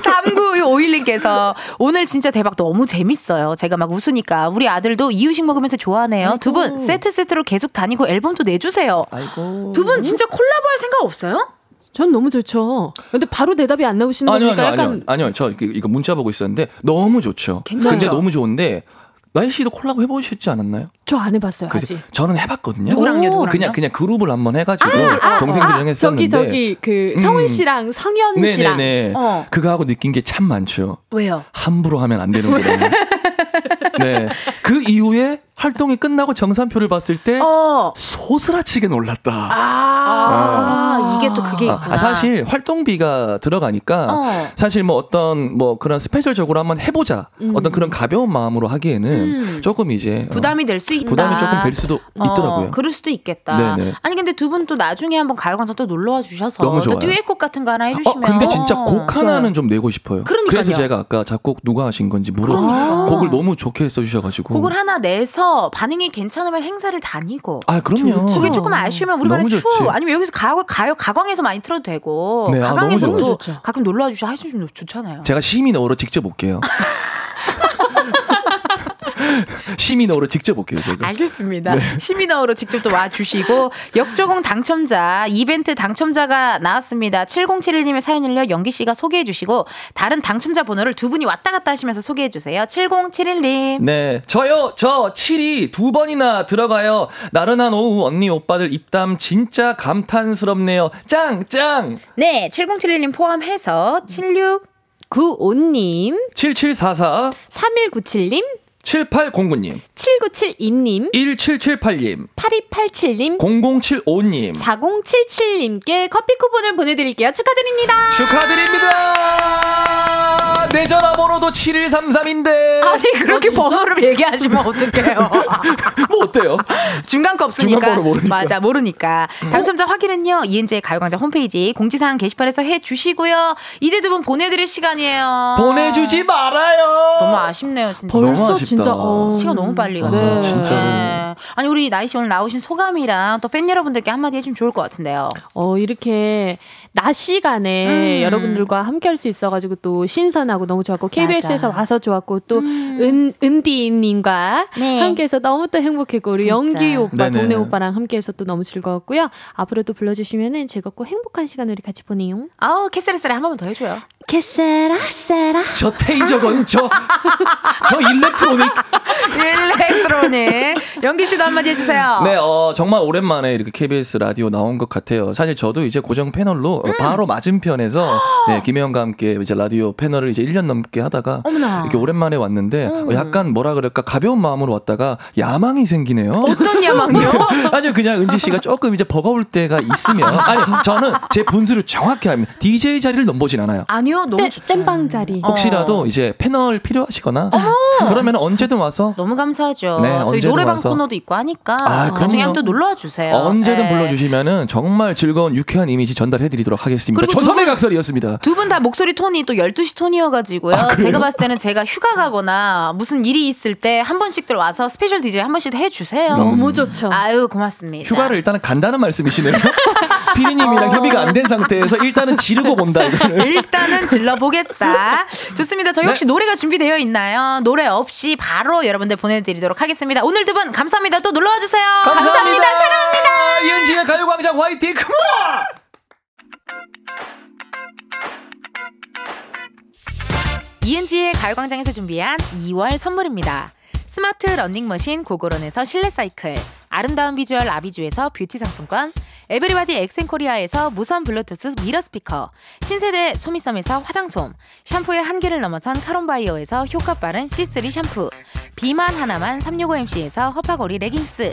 3951님께서 오늘 진짜 대박 너무 재밌어요. 제가 막 웃으니까 우리 아들도 이유식 먹으면서 좋아하네요. 두분 세트 세트로 계속 다니고 앨범도 내주세요. 아이고. 두분 진짜 콜라보 할 생각 없어요? 전 너무 좋죠. 근데 바로 대답이 안 나오시는 아니요, 거니까 아니요, 약간 아니요, 아니요. 저 이거, 문자 보고 있었는데 너무 좋죠. 괜찮죠? 근데 너무 좋은데 나희 씨도 콜라보 해보셨지 않았나요? 저 안 해봤어요? 아직. 저는 해봤거든요. 누구랑요, 누구랑요? 그냥 그냥 그룹을 한번 해가지고 아, 동생들이랑 했었는데. 저기 저기 그 음. 성훈 씨랑 성현 씨랑 네네네. 어. 그거 하고 느낀 게 참 많죠. 왜요? 함부로 하면 안 되는구나. 네. 그 이후에 활동이 끝나고 정산표를 봤을 때 어. 소스라치게 놀랐다. 아, 이게 또 그게 아, 있구나. 아, 사실 활동비가 들어가니까 어. 사실 뭐 어떤 뭐 그런 스페셜적으로 한번 해보자 어떤 그런 가벼운 마음으로 하기에는 음. 조금 이제 어, 부담이 될 수 있다. 부담이 조금 될 수도 어, 있더라고요. 그럴 수도 있겠다. 네네. 아니 근데 두 분 또 나중에 한번 가요광장 또 놀러와 주셔서 너무 또 좋아요. 듀엣곡 같은 거 하나 어, 해주시면. 근데 진짜 어, 곡 하나는 좀 내고 싶어요. 그러니까요. 래서 제가 아까 작곡 누가 하신 건지 물어 그러니까. 곡을 너무 좋게 써주셔가지고. 곡을 하나 내서 반응이 괜찮으면 행사를 다니고. 아 그럼요. 그게 조금 아쉬우면 우리 반에 추. 아니면 여기서 가요 가요 가 광에서 많이 틀어도 되고 네, 아, 좋아요. 좋죠. 가끔 놀러 와주셔 하시면 좋잖아요. 제가 시민어로 직접 올게요. 시민어로 직접 올게요. 제가. 알겠습니다. 네. 시민어로 직접 또 와주시고 역조공 당첨자 이벤트 당첨자가 나왔습니다. 7071님의 사연을요 영기 씨가 소개해 주시고 다른 당첨자 번호를 두 분이 왔다 갔다 하시면서 소개해 주세요. 7071님. 네, 저요, 저 7이 두 번이나 들어가요. 나른한 오후 언니 오빠들 입담 진짜 감탄스럽네요. 짱, 짱! 네, 7071님 포함해서 76 구온님, 7744, 3197님, 7809님, 7972님, 1778님, 8287님, 0075님. 4077님께 커피 쿠폰을 보내드릴게요. 축하드립니다. 축하드립니다! 내 전화번호도 7133인데. 아니 그렇게 진짜? 번호를 얘기하시면 어떡해요. 뭐 어때요? 중간 거 없으니까. 중간 번호 모르니까. 맞아, 모르니까. 당첨자 확인은요, 이은지의 가요광장 홈페이지 공지사항 게시판에서 해 주시고요. 이제 두 분 보내드릴 시간이에요. 보내주지 말아요! 너무 아쉽네요, 진짜. 너무 벌써 아쉽다. 진짜 어. 시간 너무 빨리 가죠. 네. 진짜로. 아니, 우리 나이 씨 오늘 나오신 소감이랑 또 팬 여러분들께 한마디 해주면 좋을 것 같은데요. 어, 이렇게 낮 시간에 음. 여러분들과 함께 할 수 있어가지고 또 신선하고 너무 좋았고 KBS에서 맞아. 와서 좋았고 또 은, 은디님과 네. 함께해서 너무 또 행복했고 우리 진짜. 영기 오빠, 네네. 동네 오빠랑 함께해서 또 너무 즐거웠고요. 앞으로도 불러주시면은 즐겁고 행복한 시간 우리 같이 보내요. 아우, Que sera sera 한 번만 더 해줘요. Que sera sera 저 taser gun, 저, 저 electronic. electronic. 영기 씨도 한마디 해주세요. 네, 어, 정말 오랜만에 이렇게 KBS 라디오 나온 것 같아요. 사실 저도 이제 고정 패널로 음. 어, 바로 맞은편에서 네, 김혜영과 함께 이제 라디오 패널을 이제 1년 넘게 하다가 어머나. 이렇게 오랜만에 왔는데 음. 어, 약간 뭐라 그럴까 가벼운 마음으로 왔다가 야망이 생기네요. 어떤 야망이요? 아니요, 그냥 은지 씨가 조금 이제 버거울 때가 있으면 아니 저는 제 분수를 정확히 합니다. DJ 자리를 넘보진 않아요. 아니요, 너무 땜- 좋죠. 땜방 자리. 어. 혹시라도 이제 패널 필요하시거나 그러면 언제든 와서 너무 감사하죠. 네, 저희 노래방 와서. 코너도 있고 하니까 아, 나중에 그럼요. 한번 또 놀러 와 주세요. 언제든 네. 불러 주시면은 정말 즐거운 유쾌한 이미지 전달해 드리도록 하겠습니다. 그리고 조선의 각설이었습니다. 두 분 다 목소리 톤이 또 12시 톤이어 가지고요. 아, 그래요? 제가 봤을 때는 제가 휴가 가거나 무슨 일이 있을 때 한 번씩들 와서 special DJ 한 번씩 해 주세요. 너무 좋죠. 아유, 고맙습니다. 휴가를 일단은 간다는 말씀이시네요. 피디님이랑 협의가 안 된 상태에서 일단은 지르고 본다 이거는. 일단은 질러보겠다. 좋습니다. 저희 혹시 네. 노래가 준비되어 있나요? 노래 없이 바로 여러분들 보내드리도록 하겠습니다. 오늘 두 분 감사합니다. 또 놀러와 주세요. 감사합니다. 사랑합니다. 이은지의 가요광장 화이팅 come on! 이은지의 가요광장에서 준비한 2월 선물입니다. 스마트 러닝머신 고고런에서 실내 사이클, 아름다운 비주얼 아비주에서 뷰티 상품권, 에브리바디 엑센코리아에서 무선 블루투스 mirror 스피커, 신세대 소미섬에서 화장솜, 샴푸의 한계를 넘어선 카론바이어에서 효과 빠른 C3 샴푸, 비만 하나만 365MC에서 허파고리 레깅스,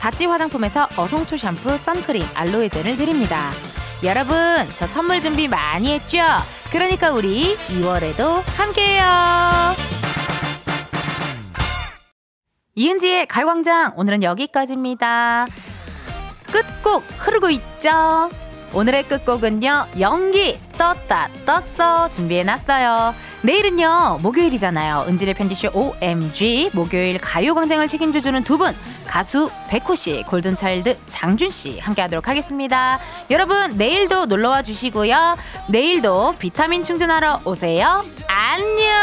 바찌 화장품에서 어성초 샴푸, 선크림, 알로에 젤을 드립니다. 여러분, 저 선물 준비 많이 했죠? 그러니까 우리 2월에도 함께해요. 이은지의 가요광장 오늘은 여기까지입니다. 끝곡 흐르고 있죠? 오늘의 끝곡은요, 연기 떴다 떴어 준비해놨어요. 내일은요, 목요일이잖아요. 은지의 편지쇼 OMG 목요일 가요광장을 책임져주는 두 분, 가수 백호씨, 골든차일드 장준씨 함께 하도록 하겠습니다. 여러분, 내일도 놀러와 주시고요. 내일도 비타민 충전하러 오세요. 안녕!